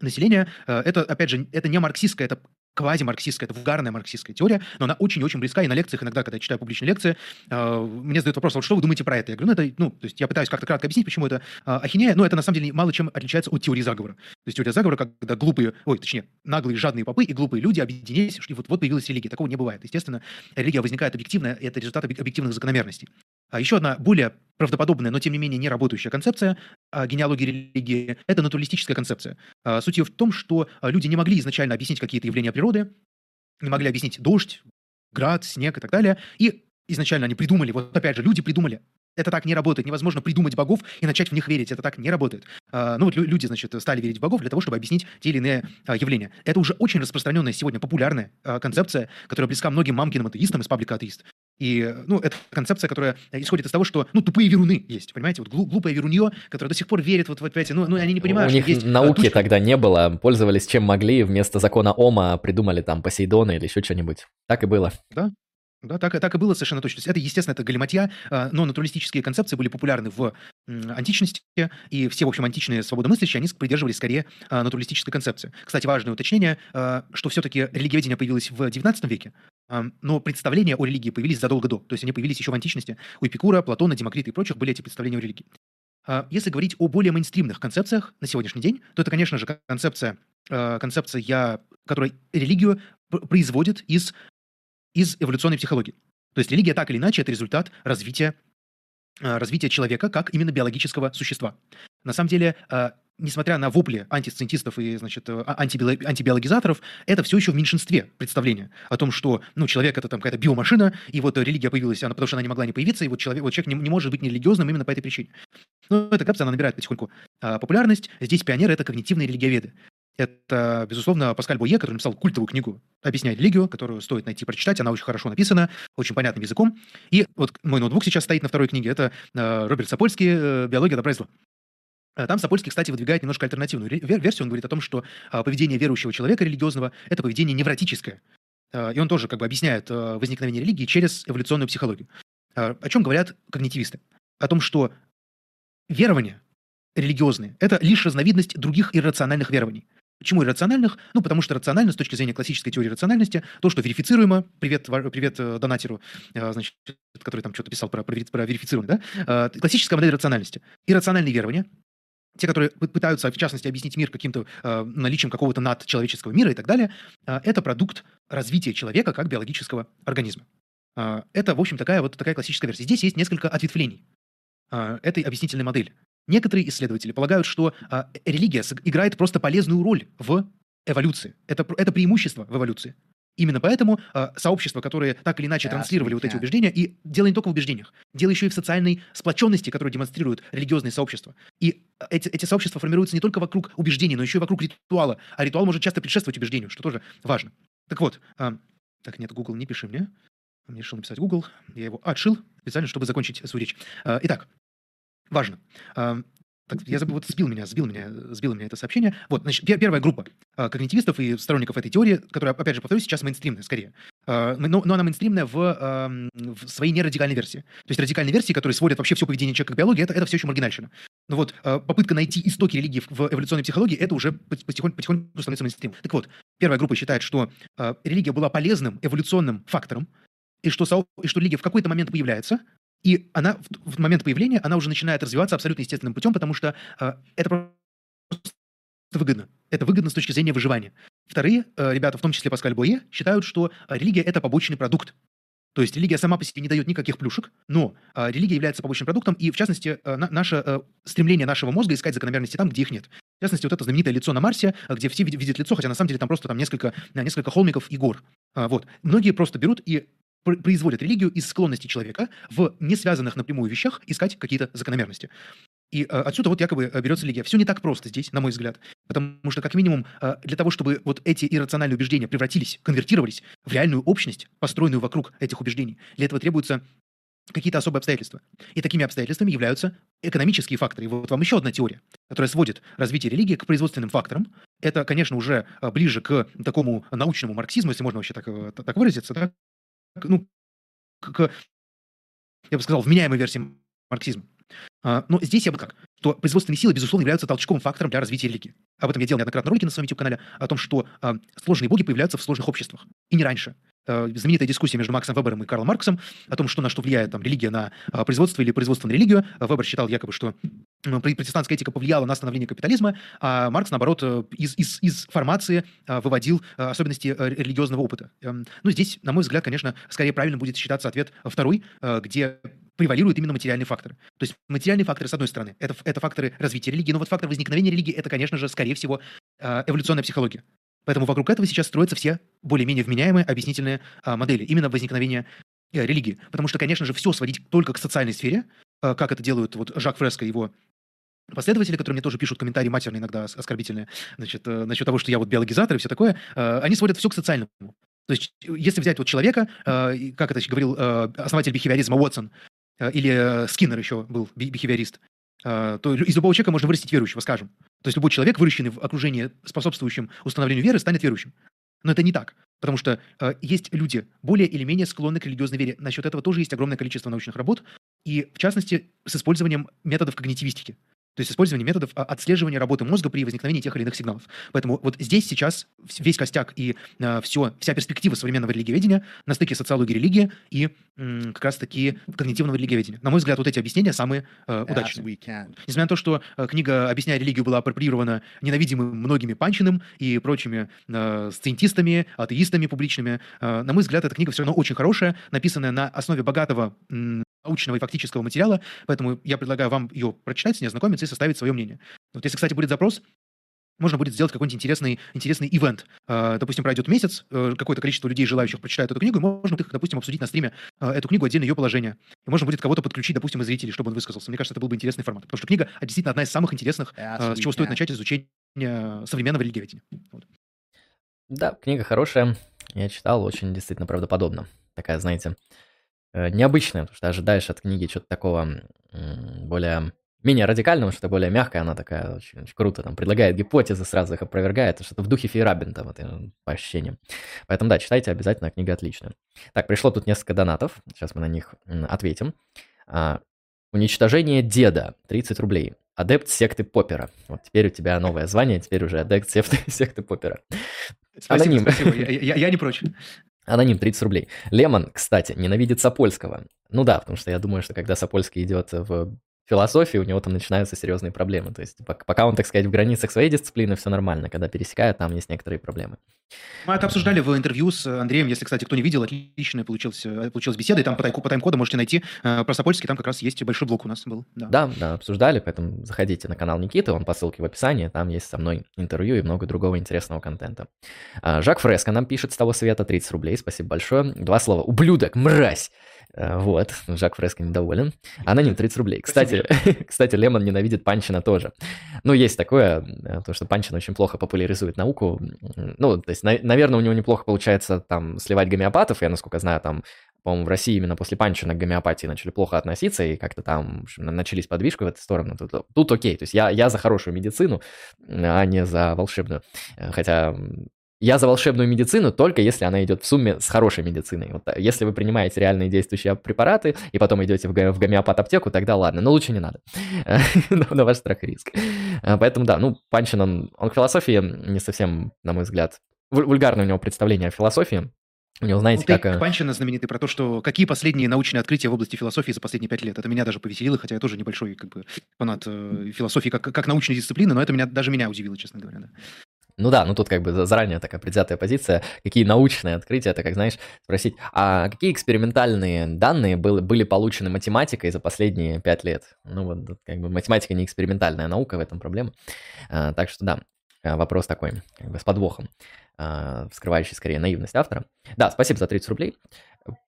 населения. Э, Это, опять же, это не марксистская, это квази-марксистская, это вульгарная марксистская теория, но она очень-очень близка, и на лекциях иногда, когда я читаю публичные лекции, э, мне задают вопрос, «А вот что вы думаете про это? Я говорю, ну, это, ну, то есть я пытаюсь как-то кратко объяснить, почему это э, ахинея, но это на самом деле мало чем отличается от теории заговора. То есть теория заговора, когда глупые, ой, точнее, наглые, жадные попы и глупые люди объединились, и вот, вот появилась религия. Такого не бывает. Естественно, религия возникает объективно, и это результат объ- объективных закономерностей. А еще одна более правдоподобная, но тем не менее не работающая концепция а, генеалогии религии– это натуралистическая концепция. А, Суть ее в том, что люди не могли изначально объяснить какие-то явления природы, не могли объяснить дождь, град, снег и так далее. И изначально они придумали, вот опять же, люди придумали. Это так не работает. Невозможно придумать богов и начать в них верить. Это так не работает. Ну вот лю- люди, значит, стали верить в богов для того, чтобы объяснить те или иные явления. Это уже очень распространенная сегодня популярная концепция, которая близка многим мамкиным атеистам из паблика атеист. И, ну, это концепция, которая исходит из того, что, ну, тупые веруны есть, понимаете? Вот глу- глупое верунье, которое до сих пор верит вот в эти, ну, ну, они не понимают, У них что есть... а, науки тучка. тогда не было, пользовались чем могли, вместо закона Ома придумали там Посейдона или еще что-нибудь. Так и было. Да, так, и- так и было совершенно точно. То есть это, естественно, это галиматья, а, но натуралистические концепции были популярны в античности, и все, в общем, античные свободомыслящие, они придерживались скорее натуралистической концепции. Кстати, важное уточнение, что все-таки религиоведение появилось в XIX веке, но представления о религии появились задолго до. То есть они появились еще в античности. У Эпикура, Платона, Демокрита и прочих были эти представления о религии. А, Если говорить о более мейнстримных концепциях на сегодняшний день, то это, конечно же, концепция, а, концепция которая религию пр- производит из из эволюционной психологии. То есть религия так или иначе это результат развития, э, развития человека как именно биологического существа. На самом деле, несмотря на вопли антисциентистов и значит, э, а- антибио- антибиологизаторов, это все еще в меньшинстве представления о том, что ну, человек это там какая-то биомашина, и вот религия появилась, она, потому что она не могла не появиться, и вот человек, вот человек не, не может быть нерелигиозным именно по этой причине. Но эта концепция, она набирает потихоньку а, популярность. Здесь пионеры — это когнитивные религиоведы. Это, безусловно, Паскаль Бойе, который написал культовую книгу «Объясняя религию», которую стоит найти, прочитать. Она очень хорошо написана, очень понятным языком. И вот мой ноутбук сейчас стоит на второй книге. Это э, Роберт Сапольский э, «Биология добра и зла». Э, Там Сапольский, кстати, выдвигает немножко альтернативную версию. Он говорит о том, что а, поведение верующего человека религиозного – это поведение невротическое. Э, И он тоже как бы объясняет э, возникновение религии через эволюционную психологию. О чем говорят когнитивисты? О том, что верования религиозные – это лишь разновидность других иррациональных верований. Почему иррациональных? Ну, потому что рационально, с точки зрения классической теории рациональности, то, что верифицируемо, привет, привет донатеру, значит, который там что-то писал про, про, про верифицирование, да? Классическая модель рациональности. Иррациональные верования, те, которые пытаются, в частности, объяснить мир каким-то э, наличием какого-то надчеловеческого мира и так далее, э, это продукт развития человека как биологического организма. Э, это, в общем, такая вот такая классическая версия. Здесь есть несколько ответвлений э, этой объяснительной модели. Некоторые исследователи полагают, что э, религия играет просто полезную роль в эволюции. Это, это преимущество в эволюции. Именно поэтому э, сообщества, которые так или иначе транслировали вот эти убеждения, и дело не только в убеждениях, дело еще и в социальной сплоченности, которую демонстрируют религиозные сообщества. И эти, эти сообщества формируются не только вокруг убеждений, но еще и вокруг ритуала. А ритуал может часто предшествовать убеждению, что тоже важно. Так вот, э, так нет, Google, не пиши мне. Мне решил написать Google, я его отшил специально, чтобы закончить свою речь. Э, итак, важно. Так, я забыл, вот сбил меня, сбил меня, сбил меня это сообщение. Вот, значит, первая группа э, когнитивистов и сторонников этой теории, которая, опять же, повторюсь, сейчас мейнстримная скорее. Э, но, но она мейнстримная в, э, в своей нерадикальной версии. То есть радикальные версии, которые сводят вообще все поведение человека к биологии, это, это все еще маргинальщина. Но вот э, попытка найти истоки религии в, в эволюционной психологии, это уже потихоньку, потихоньку становится мейнстримом. Так вот, первая группа считает, что э, религия была полезным эволюционным фактором, и что, со, и что религия в какой-то момент появляется, и она в, в момент появления, она уже начинает развиваться абсолютно естественным путем, потому что э, это просто выгодно. Это выгодно с точки зрения выживания. Вторые э, ребята, в том числе Паскаль Бое, считают, что э, религия – это побочный продукт. То есть религия сама по себе не дает никаких плюшек, но э, религия является побочным продуктом, и в частности э, на, наше э, стремление нашего мозга искать закономерности там, где их нет. В частности, вот это знаменитое лицо на Марсе, где все видят, лицо, хотя на самом деле там просто там несколько, несколько холмиков и гор. А, вот. Многие просто берут и производят религию из склонности человека в не связанных напрямую вещах искать какие-то закономерности. И э, отсюда вот якобы э, берется религия. Все не так просто здесь, на мой взгляд. Потому что, как минимум, э, для того, чтобы вот эти иррациональные убеждения превратились, конвертировались в реальную общность, построенную вокруг этих убеждений, для этого требуются какие-то особые обстоятельства. И такими обстоятельствами являются экономические факторы. И вот вам еще одна теория, которая сводит развитие религии к производственным факторам. Это, конечно, уже ближе к такому научному марксизму, если можно вообще так, так выразиться, да? Ну, к, я бы сказал, вменяемой версии марксизма. А, но здесь я бы как, что производственные силы, безусловно, являются толчковым фактором для развития религии. Об этом я делал неоднократно ролики на своем YouTube-канале, о том, что а, сложные боги появляются в сложных обществах. И не раньше. А, знаменитая дискуссия между Максом Вебером и Карлом Марксом о том, что на что влияет там, религия на а, производство или производство на религию. Вебер считал якобы, что протестантская этика повлияла на становление капитализма, а Маркс, наоборот, э, из, из, из формации выводил особенности э, религиозного опыта. Эм, ну, здесь, на мой взгляд, конечно, скорее правильно будет считаться ответ второй, э, где превалируют именно материальные факторы. То есть материальные факторы, с одной стороны, это, это факторы развития религии, но вот фактор возникновения религии – это, конечно же, скорее всего, э, эволюционная психология. Поэтому вокруг этого сейчас строятся все более-менее вменяемые объяснительные а, модели именно возникновения э, религии. Потому что, конечно же, все сводить только к социальной сфере, э, как это делают вот Жак Фреско и его последователи, которые мне тоже пишут комментарии матерные иногда оскорбительные, значит, э, насчет того, что я вот биологизатор и все такое, э, они сводят все к социальному. То есть, если взять вот человека, э, как это говорил э, основатель бихевиоризма Уотсон, Э, или э, Скиннер еще был бихевиорист, то из любого человека можно вырастить верующего, скажем. То есть любой человек, выращенный в окружении, способствующем установлению веры, станет верующим. Но это не так. Потому что э, есть люди, более или менее склонны к религиозной вере. Насчет этого тоже есть огромное количество научных работ. И, в частности, с использованием методов когнитивистики. То есть использование методов а, отслеживания работы мозга при возникновении тех или иных сигналов. Поэтому вот здесь сейчас весь костяк и э, все, вся перспектива современного религиоведения на стыке социологии религии и м, как раз-таки когнитивного религиоведения. На мой взгляд, вот эти объяснения самые э, удачные. Несмотря на то, что э, книга «Объясняя религию» была апроприирована ненавидимым многими Панчиным и прочими э, сциентистами, атеистами публичными, э, на мой взгляд, эта книга все равно очень хорошая, написанная на основе богатого научного и фактического материала, поэтому я предлагаю вам ее прочитать, с ней ознакомиться и составить свое мнение. Вот если, кстати, будет запрос, можно будет сделать какой-нибудь интересный, интересный ивент. Э, допустим, пройдет месяц, э, какое-то количество людей, желающих прочитать эту книгу, и можно будет, допустим, обсудить на стриме э, эту книгу, отдельно ее положение. И можно будет кого-то подключить, допустим, из зрителей, чтобы он высказался. Мне кажется, это был бы интересный формат. Потому что книга действительно одна из самых интересных, с чего стоит начать изучение современного религиоведения. Вот. Да, книга хорошая. Я читал, очень действительно правдоподобно. Такая, знаете, необычная, потому что ожидаешь от книги что-то такого более менее радикального, что-то более мягкое, она такая очень, очень круто, там, предлагает гипотезы, сразу их опровергает, что-то в духе Фейрабента, вот, э, по ощущениям. Поэтому, да, читайте обязательно, книга отличная. Так, пришло тут несколько донатов, сейчас мы на них ответим. А, уничтожение деда, 30 рублей. адепт секты Поппера. Вот теперь у тебя новое звание, теперь уже адепт секты, секты Поппера. Спасибо, Аноним. спасибо. Я, я, я не прочь. Аноним 30 рублей. Лемон, кстати, ненавидит Сапольского. Ну да, потому что я думаю, что когда Сапольский идет в философии, у него там начинаются серьезные проблемы. То есть пока он, так сказать, в границах своей дисциплины, все нормально. Когда пересекает, там есть некоторые проблемы. Мы это обсуждали в интервью с Андреем. Если, кстати, кто не видел, отличная получилась, получилась беседа. И там по, по тайм-коду можете найти э, про Сапольский. Там как раз есть большой блок у нас был. Да. да, да, обсуждали. Поэтому заходите на канал Никиты, он по ссылке в описании. Там есть со мной интервью и много другого интересного контента. А, Жак Фреско нам пишет с того света 30 рублей. Спасибо большое. Два слова. Ублюдок, мразь. Э, вот, Жак Фреско недоволен. Аноним 30 рублей. Кстати, кстати, Лемон ненавидит Панчина тоже. Ну, есть такое, э, то, что Панчин очень плохо популяризует науку. Ну, то есть, наверное, у него неплохо получается там сливать гомеопатов. Я, насколько знаю, там по-моему, в России именно после Панчина к гомеопатии начали плохо относиться, и как-то там начались подвижки в эту сторону. Тут, тут окей, то есть я, я за хорошую медицину, а не за волшебную. Э, хотя я за волшебную медицину только если она идет в сумме с хорошей медициной. Вот, э, если вы принимаете реальные действующие препараты и потом идете в, в гомеопат-аптеку, тогда ладно, но лучше не надо. На ваш страх и риск. Э, поэтому да, ну, Панчин, он, он к философии не совсем, на мой взгляд, вульгарное у него представление о философии. У него, знаете, ну, как... Э, Панчина знаменитый про то, что какие последние научные открытия в области философии за последние пять лет. Это меня даже повеселило, хотя я тоже небольшой как бы, фанат э, философии как, как научной дисциплины, но это меня, даже меня удивило, честно говоря. Да. Ну да, ну тут как бы заранее такая предвзятая позиция. Какие научные открытия, это как, знаешь, спросить, а какие экспериментальные данные были, были получены математикой за последние пять лет? Ну вот, как бы математика не экспериментальная наука, в этом проблема. А, так что да, вопрос такой, как бы с подвохом, вскрывающий скорее наивность автора. Да, спасибо за 30 рублей.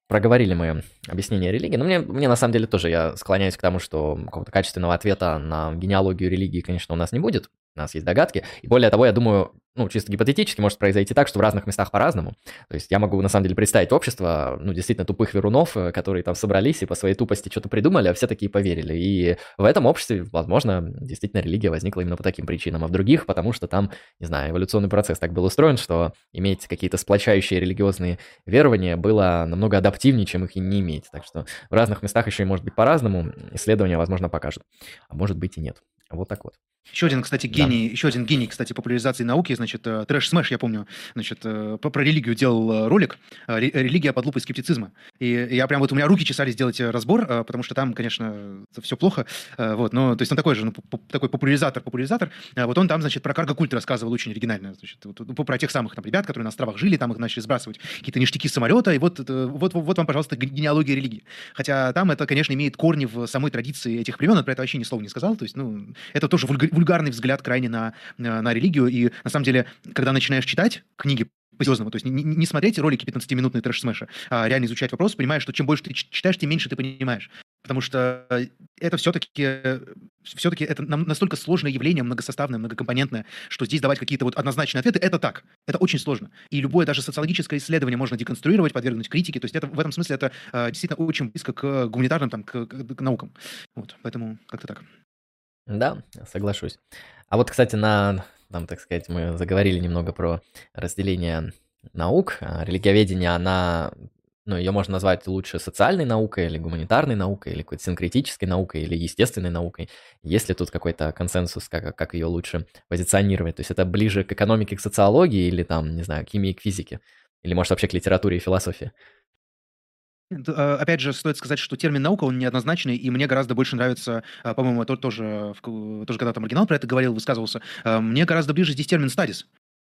Проговорили мы объяснение религии, но мне, мне на самом деле тоже я склоняюсь к тому, что какого-то качественного ответа на генеалогию религии, конечно, у нас не будет. У нас есть догадки. И более того, я думаю, ну, чисто гипотетически может произойти так, что в разных местах по-разному. То есть я могу, на самом деле, представить общество, ну, действительно тупых верунов, э, которые там собрались и по своей тупости что-то придумали, а все такие поверили. И в этом обществе, возможно, действительно религия возникла именно по таким причинам, а в других, потому что там, не знаю, эволюционный процесс так был устроен, что иметь какие-то сплочающие религиозные верования было намного адаптивнее, чем их и не иметь. Так что в разных местах еще и может быть по-разному. Исследования, возможно, покажут. А может быть и нет. Вот так вот. Еще один, кстати, гений, да. еще один гений, кстати, популяризации науки, значит, э, Trash Smash, я помню, значит, э, про религию делал э, ролик, религия под лупой скептицизма. И я прям вот у меня руки чесались сделать разбор, потому что там, конечно, все плохо, вот, но, то есть он такой же, ну, такой популяризатор, популяризатор, вот он там, значит, про карго-культ рассказывал очень оригинально, значит, вот, про тех самых там ребят, которые на островах жили, там их начали сбрасывать какие-то ништяки с самолета, и вот, вот, вот вам, пожалуйста, генеалогия религии. Хотя там это, конечно, имеет корни в самой традиции этих племен, он про это вообще ни слова не сказал, то есть, ну, это тоже вульгарный взгляд крайне на, э, на религию. И на самом деле, когда начинаешь читать книги по-серьезному, то есть не, не смотреть ролики 15-минутные трэш-смэша, а реально изучать вопрос, понимаешь, что чем больше ты читаешь, тем меньше ты понимаешь. Потому что это все-таки все-таки это настолько сложное явление, многосоставное, многокомпонентное, что здесь давать какие-то вот однозначные ответы, это так. Это очень сложно. И любое даже социологическое исследование можно деконструировать, подвергнуть критике. То есть это, в этом смысле это э, действительно очень близко к гуманитарным, там, к, к, к наукам. Вот, поэтому как-то так. Да, соглашусь. А вот, кстати, на, там, так сказать, мы заговорили немного про разделение наук. А религиоведение, она, ну, ее можно назвать лучше социальной наукой или гуманитарной наукой, или какой-то синкретической наукой, или естественной наукой. Есть ли тут какой-то консенсус, как, как ее лучше позиционировать? То есть это ближе к экономике, к социологии, или там, не знаю, к химии, к физике? Или, может, вообще к литературе и философии? А, опять же, стоит сказать, что термин наука, он неоднозначный, и мне гораздо больше нравится, а, по-моему, тоже, тоже когда там оригинал про это говорил, высказывался, а, мне гораздо ближе здесь термин studies.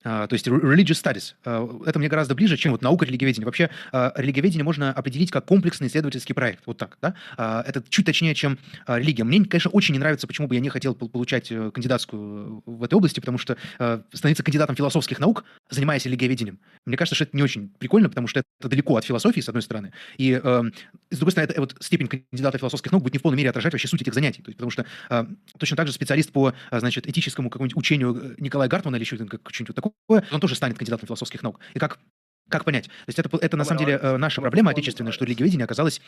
Uh, то есть religious studies. Uh, это мне гораздо ближе, чем вот наука религиоведения. Вообще uh, религиоведение можно определить как комплексный исследовательский проект. Вот так. Да? Это чуть точнее, чем религия. Мне, конечно, очень не нравится, почему бы я не хотел получать э, кандидатскую в этой области, потому что становиться кандидатом философских наук, занимаясь религиоведением, мне кажется, что это не очень прикольно, потому что это далеко от философии, с одной стороны. И, с другой стороны, это, вот степень кандидата философских наук будет не в полной мере отражать вообще суть этих занятий. То есть, потому что точно так же специалист по значит, этическому какому-нибудь учению э, Николая Гартмана или еще как, что-нибудь такое, он тоже станет кандидатом философских наук. И как, как понять? То есть это, это на самом деле э, наша проблема отечественная, что религиоведение оказалось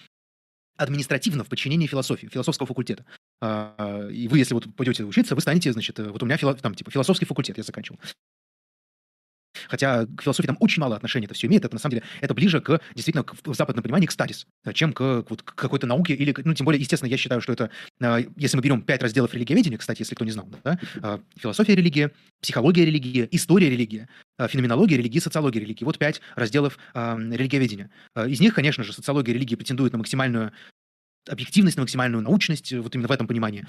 административно в подчинении философии, философского факультета. А, и вы, если вот пойдете учиться, вы станете, значит, э, вот у меня фило, там, типа, философский факультет я заканчивал. Хотя к философии там очень мало отношений это все имеет. Это на самом деле это ближе к действительно к, в западном понимании к стадис, чем к, вот, к какой-то науке или ну тем более естественно я считаю, что это если мы берем пять разделов религиоведения, кстати, если кто не знал, да, философия религия, психология религии, история религии, феноменология религии, социология религии. Вот пять разделов религиоведения. Из них, конечно же, социология религии претендует на максимальную объективность, на максимальную научность, вот именно в этом понимании.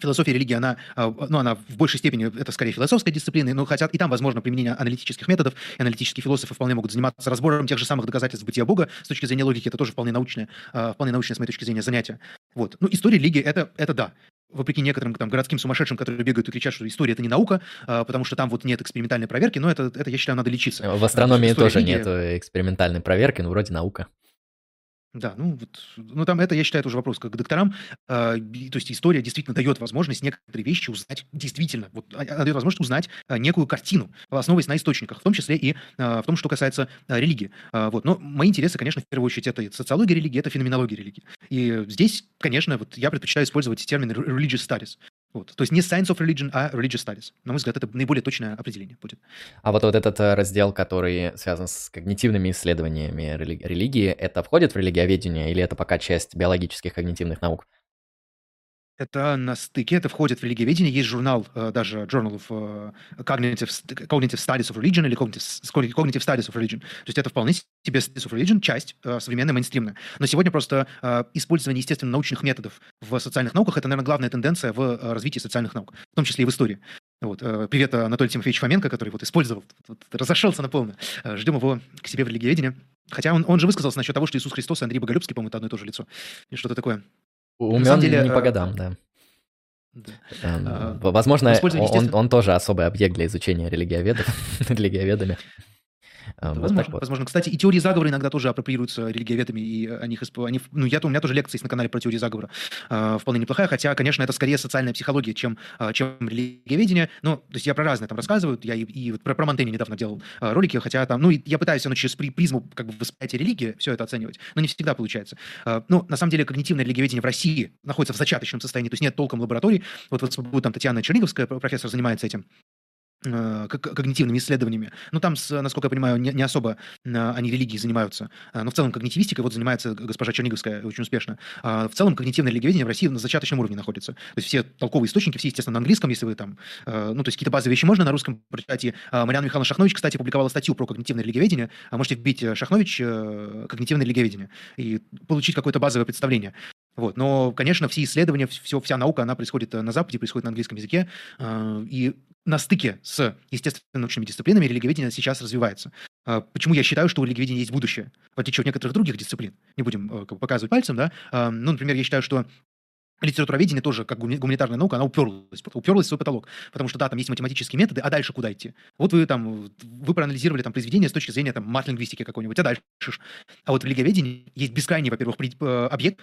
Философия религии, она, а, ну, она в большей степени, это скорее философская дисциплина, но хотя и там возможно применение аналитических методов, и аналитические философы вполне могут заниматься разбором тех же самых доказательств бытия Бога с точки зрения логики, это тоже вполне научное, а, вполне научное, с моей точки зрения, занятие. Вот. Ну, история религии, это, это да, вопреки некоторым там, городским сумасшедшим, которые бегают и кричат, что история это не наука, а, потому что там вот нет экспериментальной проверки, но это, это я считаю, надо лечиться. В астрономии тоже религии... нет экспериментальной проверки, но вроде наука. Да, ну вот, ну там это, я считаю, это уже вопрос как к докторам. Э, то есть история действительно дает возможность некоторые вещи узнать действительно. Вот она дает возможность узнать э, некую картину, основываясь на источниках, в том числе и э, в том, что касается э, религии. Э, вот. Но мои интересы, конечно, в первую очередь, это социология религии, это феноменология религии. И здесь, конечно, вот я предпочитаю использовать термин religious studies. Вот. То есть не Science of Religion, а Religious Studies. На мой взгляд, это наиболее точное определение будет. А вот, вот этот э, раздел, который связан с когнитивными исследованиями религии, религии, это входит в религиоведение или это пока часть биологических когнитивных наук? Это на стыке, это входит в религиоведение. Есть журнал, э, даже Journal of э, Cognitive, Cognitive Studies of Religion или Cognitive, Cognitive Studies of Religion. То есть это вполне себе Studies of Religion, часть э, современная, мейнстримная. Но сегодня просто использование, естественно, научных методов в социальных науках – это, наверное, главная тенденция в развитии социальных наук, в том числе и в истории. Вот. Привет Анатолий Тимофеевич Фоменко, который вот использовал, вот, разошелся на полную. Ждем его к себе в религиоведение. Хотя он, он же высказался насчет того, что Иисус Христос и Андрей Боголюбский, по-моему, это одно и то же лицо. И что-то такое. Умен деле, не по годам, да. Да. Эм, а, возможно, он, он тоже особый объект для изучения религиоведов, религиоведами. А, возможно, вот возможно. Кстати, и теории заговора иногда тоже апроприируются религиоведами, и они, они ну, я, у меня тоже лекция есть на канале про теории заговора, э, вполне неплохая, хотя, конечно, это скорее социальная психология, чем, э, чем религиоведение, но, то есть я про разное там рассказываю, я и, и вот про, про Монтенни недавно делал э, ролики, хотя там, ну, я пытаюсь ну, через призму как бы восприятия религии все это оценивать, но не всегда получается. Э, ну, на самом деле, когнитивное религиоведение в России находится в зачаточном состоянии, то есть нет толком лабораторий, вот, вот там Татьяна Черниговская, профессор, занимается этим, Э, когнитивными исследованиями. Ну, там, насколько я понимаю, не, особо э, они религией занимаются. Э, но в целом когнитивистикой вот занимается госпожа Черниговская очень успешно. А в целом когнитивное религиоведение в России на зачаточном уровне находится. То есть все толковые источники, все, естественно, на английском, если вы там... Ну, то есть какие-то базовые вещи можно на русском прочитать. И Мариана Михайловна Шахнович, кстати, публиковала статью про когнитивное религиоведение. А можете вбить Шахнович когнитивное религиоведение и получить какое-то базовое представление. Вот. Но, конечно, все исследования, все, вся наука, она происходит на Западе, происходит на английском языке. И на стыке с естественно-научными дисциплинами религиоведение сейчас развивается. А, почему я считаю, что у религиоведения есть будущее, в отличие от некоторых других дисциплин? Не будем э, как бы, показывать пальцем, да? А, ну, например, я считаю, что литературоведение тоже, как гуманитарная наука, она уперлась, уперлась в свой потолок. Потому что, да, там есть математические методы, а дальше куда идти? Вот вы там, вы проанализировали там произведение с точки зрения там мат-лингвистики какой-нибудь, а дальше? А вот в религиоведении есть бескрайний, во-первых, э, объект,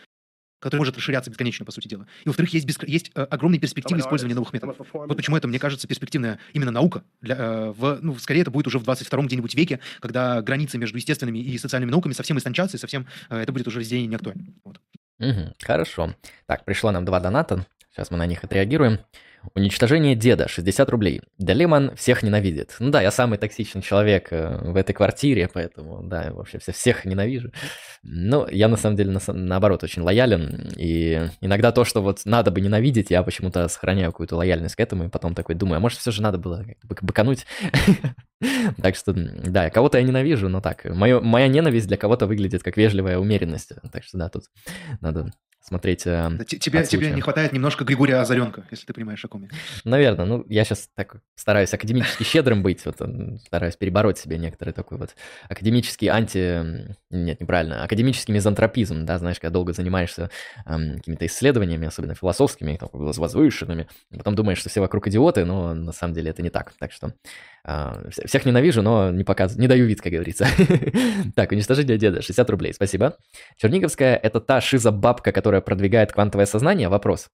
который может расширяться бесконечно, по сути дела. И, во-вторых, есть, беск... есть э, огромные перспективы использования новых методов. Вот почему это, мне кажется, перспективная именно наука. Для, э, в, ну, скорее, это будет уже в 22-м где-нибудь веке, когда границы между естественными и социальными науками совсем истончатся, и совсем э, это будет уже разделение не актуально. Вот. Угу, хорошо. Так, пришло нам два доната. Сейчас мы на них отреагируем. Уничтожение деда, 60 рублей. Делиман всех ненавидит. Ну да, я самый токсичный человек э, в этой квартире, поэтому, да, вообще всех ненавижу. Но я на самом деле, на, наоборот, очень лоялен. И иногда то, что вот надо бы ненавидеть, я почему-то сохраняю какую-то лояльность к этому, и потом такой думаю, а может все же надо было быкануть? Так что, да, кого-то я ненавижу, но так, моя ненависть для кого-то выглядит как вежливая умеренность. Так что, да, тут надо смотреть. Э, тебе, тебе не хватает немножко Григория Озаренко, если ты понимаешь, о ком я. Наверное. Ну, я сейчас так стараюсь академически щедрым быть, вот, стараюсь перебороть себе некоторый такой вот академический анти... Нет, неправильно. Академический мизантропизм, да, знаешь, когда долго занимаешься эм, какими-то исследованиями, особенно философскими, там, возвышенными, потом думаешь, что все вокруг идиоты, но на самом деле это не так. Так что э, всех ненавижу, но не показываю, не даю вид, как говорится. так, уничтожение деда, 60 рублей, спасибо. Черниговская – это та шиза-бабка, которая которая продвигает квантовое сознание? Вопрос.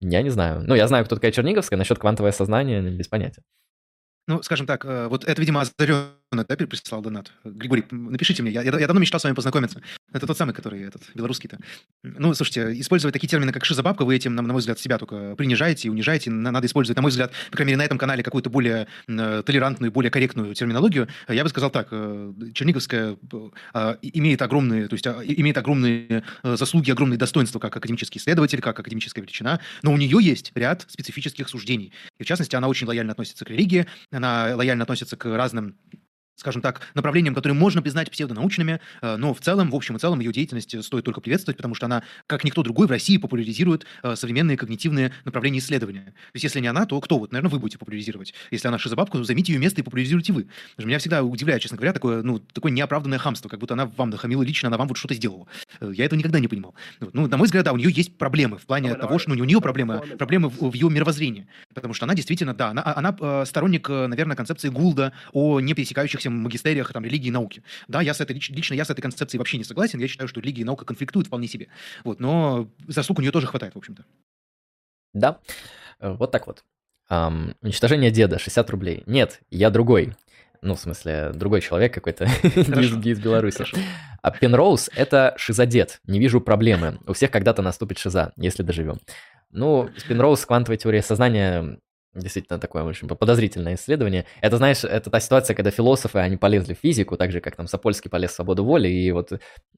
Я не знаю. Ну, я знаю, кто такая Черниговская, насчет квантовое сознание без понятия. Ну, скажем так, э, вот это, видимо, озаренный да, прислал донат. Григорий, напишите мне, я, я, давно мечтал с вами познакомиться. Это тот самый, который этот, белорусский-то. Ну, слушайте, использовать такие термины, как шизобабка, вы этим, на, на мой взгляд, себя только принижаете и унижаете. Надо использовать, на мой взгляд, по крайней мере, на этом канале какую-то более э, толерантную, более корректную терминологию. Я бы сказал так, э, Черниговская э, имеет огромные, то есть имеет огромные заслуги, огромные достоинства как академический исследователь, как академическая величина, но у нее есть ряд специфических суждений. И, в частности, она очень лояльно относится к религии, она лояльно относится к разным скажем так, направлениям, которые можно признать псевдонаучными, э, но в целом, в общем и целом, ее деятельность стоит только приветствовать, потому что она, как никто другой, в России популяризирует э, современные когнитивные направления исследования. То есть, если не она, то кто? Вот, наверное, вы будете популяризировать. Если она шизобабка, то займите ее место и популяризируйте вы. Меня всегда удивляет, честно говоря, такое, ну, такое неоправданное хамство, как будто она вам нахамила лично, она вам вот что-то сделала. Э, я этого никогда не понимал. Ну, на мой взгляд, да, у нее есть проблемы в плане того, что ну, у нее проблемы, проблемы в, в ее мировоззрении. Потому что она действительно, да, она, она сторонник, наверное, концепции Гулда о непересекающихся магистериях, там, религии и науки. Да, я с этой, лично я с этой концепцией вообще не согласен. Я считаю, что религия и наука конфликтуют вполне себе. Вот, но заслуг у нее тоже хватает, в общем-то. Да, э, вот так вот. Um, уничтожение деда, 60 рублей. Нет, я другой. Ну, в смысле, другой человек какой-то из Беларуси. Хорошо. А Пенроуз — это шизодед. Не вижу проблемы. У всех когда-то наступит шиза, если доживем. Ну, Пенроуз, квантовая теория сознания Действительно такое очень подозрительное исследование. Это, знаешь, это та ситуация, когда философы, они полезли в физику, так же, как там Сапольский полез в свободу воли, и вот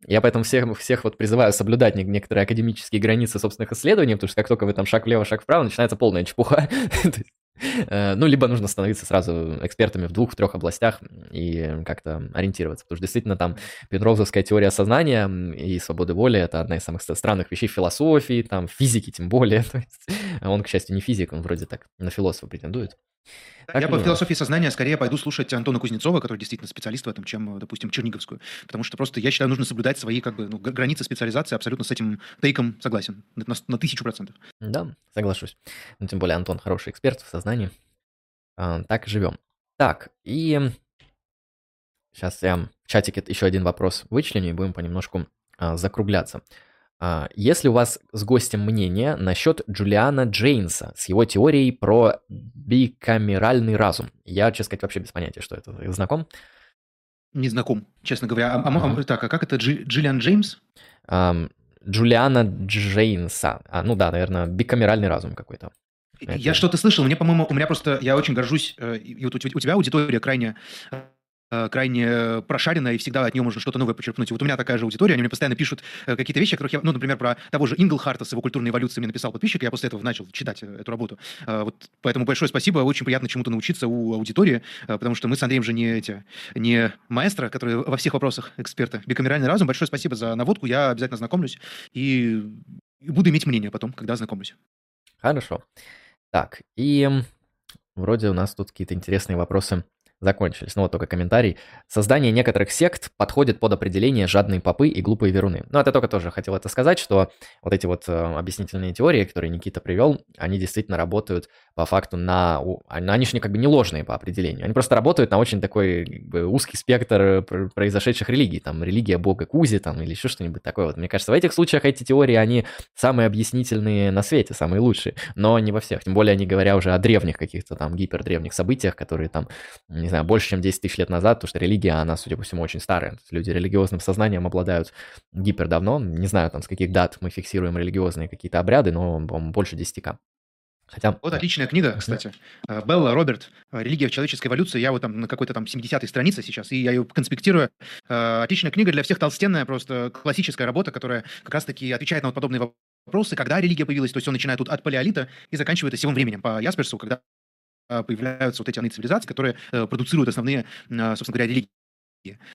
я поэтому всех, всех вот призываю соблюдать некоторые академические границы собственных исследований, потому что как только вы там шаг влево, шаг вправо, начинается полная чепуха. Э, ну, либо нужно становиться сразу экспертами в двух-трех областях и как-то ориентироваться. Потому что действительно там Пенроузовская теория сознания и свободы воли — это одна из самых странных вещей философии, там, физики тем более. То есть, он, к счастью, не физик, он вроде так на философа претендует. Так я по философии сознания скорее пойду слушать Антона Кузнецова, который действительно специалист в этом, чем, допустим, Черниговскую. Потому что просто я считаю, нужно соблюдать свои как бы, ну, границы специализации. Абсолютно с этим тейком согласен. На, на тысячу процентов. Да, соглашусь. Ну, тем более Антон хороший эксперт в сознании. А, так и живем. Так, и сейчас я в чатике еще один вопрос вычленю и будем понемножку а, закругляться. А, если у вас с гостем мнение насчет Джулиана Джейнса с его теорией про бикамеральный разум? Я, честно сказать, вообще без понятия, что это. Знаком? Не знаком, честно говоря. А, а, а, так, а как это Дж, Джиллиан Джеймс? Джулиана Джейнса. А, ну да, наверное, бикамеральный разум какой-то. Я что-то слышал, мне, по-моему, у меня просто, я очень горжусь, э, и вот у тебя аудитория крайне Э, крайне прошаренная, и всегда от нее можно что-то новое почерпнуть. И вот у меня такая же аудитория, они мне постоянно пишут э, какие-то вещи, которых я, ну, например, про того же Инглхарта с его культурной эволюцией мне написал подписчик, я после этого начал читать э, эту работу. Вот, поэтому большое спасибо, очень приятно чему-то научиться у аудитории, потому что мы с Андреем же не, эти, не маэстро, которые во всех вопросах эксперты. Бикамеральный разум, большое спасибо за наводку, я обязательно знакомлюсь и буду иметь мнение потом, когда знакомлюсь. Хорошо. Так, и вроде у нас тут какие-то интересные вопросы закончились. Ну вот только комментарий. Создание некоторых сект подходит под определение жадные попы и глупые веруны. Ну, это только тоже хотел это сказать, что вот эти вот э, объяснительные теории, которые Никита привел, они действительно работают по факту на... Они же как бы не ложные по определению. Они просто работают на очень такой как бы, узкий спектр произошедших религий. Там религия бога Кузи там, или еще что-нибудь такое. Вот мне кажется, в этих случаях эти теории, они самые объяснительные на свете, самые лучшие. Но не во всех. Тем более, не говоря уже о древних каких-то там гипердревних событиях, которые там, не знаю, больше, чем 10 тысяч лет назад, потому что религия, она, судя по всему, очень старая. Люди религиозным сознанием обладают гипер давно. Не знаю, там, с каких дат мы фиксируем религиозные какие-то обряды, но больше 10к. Хотя... Вот отличная книга, кстати. Э, Белла Роберт «Религия в человеческой эволюции». Я вот там на какой-то там 70-й странице сейчас, и я ее конспектирую. Э, отличная книга для всех толстенная, просто классическая работа, которая как раз-таки отвечает на вот подобные вопросы, когда религия появилась. То есть он начинает тут от палеолита и заканчивает осевым временем по Ясперсу, когда появляются вот эти цивилизации, которые э, продуцируют основные, а, собственно говоря, религии.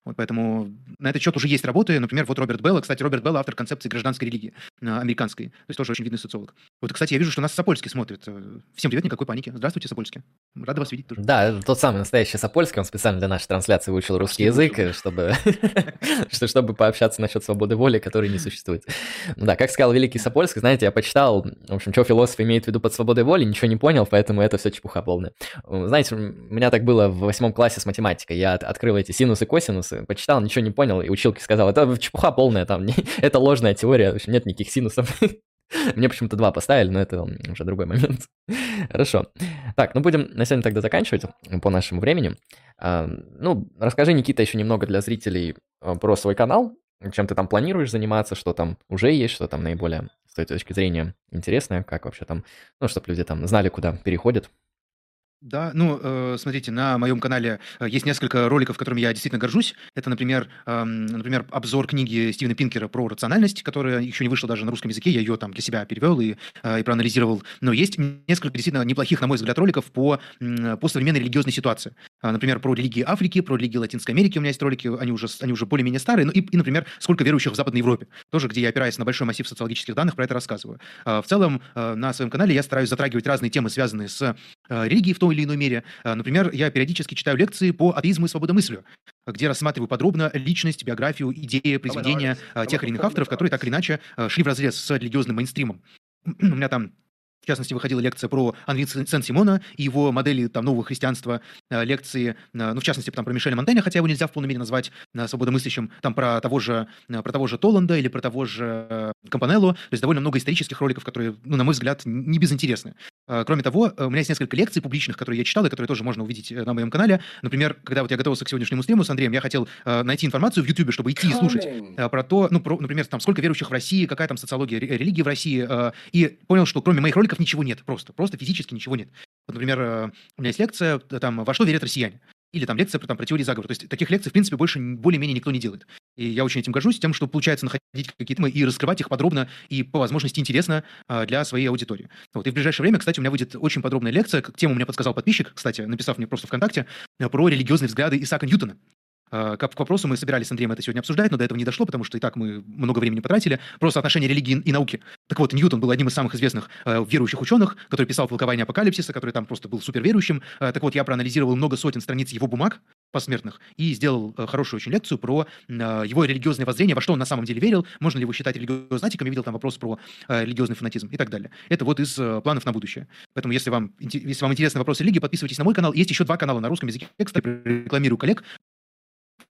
Вот поэтому на этот счет уже есть работы. Например, вот Роберт Белл. Кстати, Роберт Белл автор концепции гражданской религии э, американской. То есть тоже очень видный социолог. Вот, кстати, я вижу, что нас Сапольский смотрит. Э, всем привет, никакой паники. Здравствуйте, Сапольский. Рада вас видеть тоже. Да, тот самый настоящий Сапольский. Он специально для нашей трансляции выучил русский язык, чтобы, чтобы пообщаться насчет свободы воли, которой не существует. Ну да, как сказал великий Сапольский, знаете, я почитал, в общем, что философ имеет в виду под свободой воли, ничего не понял, поэтому это все чепуха полная. Знаете, у меня так было в восьмом классе с математикой. Я открыл эти синусы, косинусы, почитал читал, ничего не понял, и училки сказал, это чепуха полная, там, не, это ложная теория, в общем, нет никаких синусов. Мне почему-то два поставили, но это уже другой момент. Хорошо. Так, ну будем на сегодня тогда заканчивать по нашему времени. А, ну, расскажи, Никита, еще немного для зрителей а, про свой канал, чем ты там планируешь заниматься, что там уже есть, что там наиболее с той точки зрения интересное, как вообще там, ну, чтобы люди там знали, куда переходят. Да, ну, э, смотрите, на моем канале э, есть несколько роликов, которыми я действительно горжусь. Это, например, э, например, обзор книги Стивена Пинкера про рациональность, которая еще не вышла даже на русском языке. Я ее там для себя перевел и, э, и проанализировал. Но есть несколько действительно неплохих, на мой взгляд, роликов по, по современной религиозной ситуации. А, например, про религии Африки, про религии Латинской Америки у меня есть ролики, они уже, они уже более-менее старые. Ну и, и, например, сколько верующих в Западной Европе. Тоже, где я опираюсь на большой массив социологических данных, про это рассказываю. А, в целом, на своем канале я стараюсь затрагивать разные темы, связанные с религией в той или иной мере. А, например, я периодически читаю лекции по атеизму и свободомыслию, где рассматриваю подробно личность, биографию, идеи, произведения а, тех или иных авторов, которые так или иначе шли в разрез с религиозным мейнстримом. У меня там в частности, выходила лекция про Анри Сен-Симона и его модели там, нового христианства, лекции, ну, в частности, там, про Мишеля Монтеня, хотя его нельзя в полной мере назвать свободомыслящим, там, про того же, про того же Толланда или про того же Кампанелло, то есть довольно много исторических роликов, которые, ну, на мой взгляд, не безинтересны. А, кроме того, э, у меня есть несколько лекций публичных, которые я читал и которые тоже можно увидеть э, на моем канале. Например, когда вот я готовился к сегодняшнему стриму с Андреем, я хотел э, найти информацию в YouTube, чтобы идти и слушать про то, ну, про, например, там, сколько верующих в России, какая там социология религии в России, и понял, что кроме моих роликов ничего нет, просто, просто физически ничего нет. Вот, например, у меня есть лекция, там, «Во что верят россияне?» Или там лекция про, там, про теории заговора. То есть таких лекций, в принципе, больше более-менее никто не делает. И я очень этим горжусь, тем, что получается находить какие-то темы и раскрывать их подробно и по возможности интересно а, для своей аудитории. Вот. И в ближайшее время, кстати, у меня выйдет очень подробная лекция, тему мне подсказал подписчик, кстати, написав мне просто ВКонтакте, про религиозные взгляды Исаака Ньютона. А, к вопросу мы собирались с Андреем это сегодня обсуждать, но до этого не дошло, потому что и так мы много времени потратили. Просто отношение религии и науки. Так вот, Ньютон был одним из самых известных э, верующих ученых, который писал толкование апокалипсиса, который там просто был суперверующим. Э, так вот, я проанализировал много сотен страниц его бумаг посмертных и сделал э, хорошую очень лекцию про э, его религиозное воззрение, во что он на самом деле верил, можно ли его считать религиознатиком, я видел там вопрос про э, религиозный фанатизм и так далее. Это вот из э, планов на будущее. Поэтому, если вам, если вам интересны вопросы религии, подписывайтесь на мой канал. Есть еще два канала на русском языке, кстати, рекламирую коллег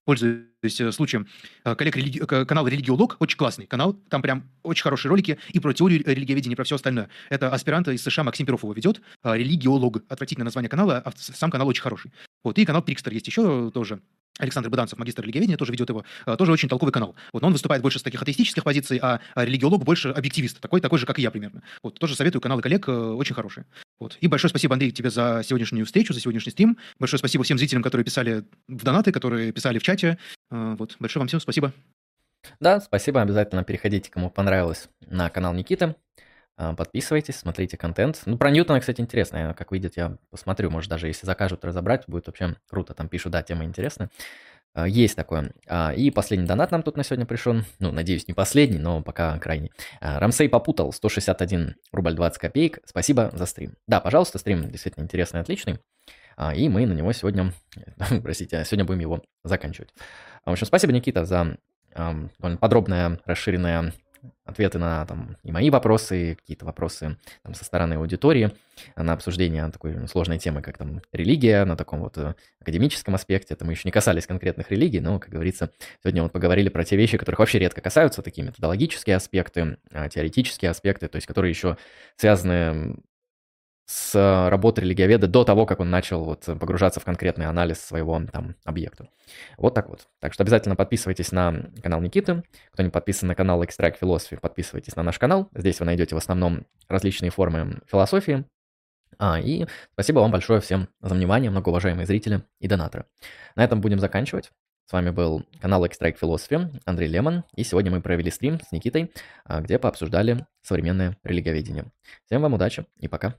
пользуюсь э, случаем, э, коллег религи... канал Религиолог, очень классный канал, там прям очень хорошие ролики и про теорию религиоведения, и про все остальное. Это аспирант из США Максим Перов его ведет, э, Религиолог, отвратительное название канала, а сам канал очень хороший. Вот, и канал Трикстер есть еще тоже, Александр Быданцев, магистр религиоведения, тоже ведет его, тоже очень толковый канал. Вот, но он выступает больше с таких атеистических позиций, а религиолог больше объективист, такой, такой же, как и я примерно. Вот, тоже советую каналы коллег, очень хорошие. Вот. И большое спасибо, Андрей, тебе за сегодняшнюю встречу, за сегодняшний стрим. Большое спасибо всем зрителям, которые писали в донаты, которые писали в чате. А, вот. Большое вам всем спасибо. Да, спасибо. Обязательно переходите, кому понравилось, на канал Никиты. А, подписывайтесь, смотрите контент. Ну, про Ньютона, кстати, интересно. Как выйдет, я посмотрю. Может, даже если закажут разобрать, будет вообще круто. Там пишут, да, тема интересная. Есть такое. А, и последний донат нам тут на сегодня пришел. Ну, надеюсь, не последний, но пока крайний. А, Рамсей попутал 161 рубль 20 копеек. Спасибо за стрим. Да, пожалуйста, стрим действительно интересный, отличный. И мы на него сегодня, простите, сегодня будем его заканчивать. В общем, спасибо, Никита, за подробное, расширенное ответы на там, и мои вопросы, и какие-то вопросы там, со стороны аудитории, на обсуждение такой сложной темы, как там религия, на таком вот э, академическом аспекте. Это мы еще не касались конкретных религий, но, как говорится, сегодня вот поговорили про те вещи, которых вообще редко касаются, такие методологические аспекты, а, теоретические аспекты, то есть которые еще связаны с работы религиоведа до того, как он начал вот погружаться в конкретный анализ своего там объекта. Вот так вот. Так что обязательно подписывайтесь на канал Никиты. Кто не подписан на канал Extract Philosophy, подписывайтесь на наш канал. Здесь вы найдете в основном различные формы философии. А, и спасибо вам большое всем за внимание, многоуважаемые зрители и донаторы. На этом будем заканчивать. С вами был канал Extract Philosophy, Андрей Лемон, и сегодня мы провели стрим с Никитой, а, где пообсуждали современное религиоведение. Всем вам удачи и пока.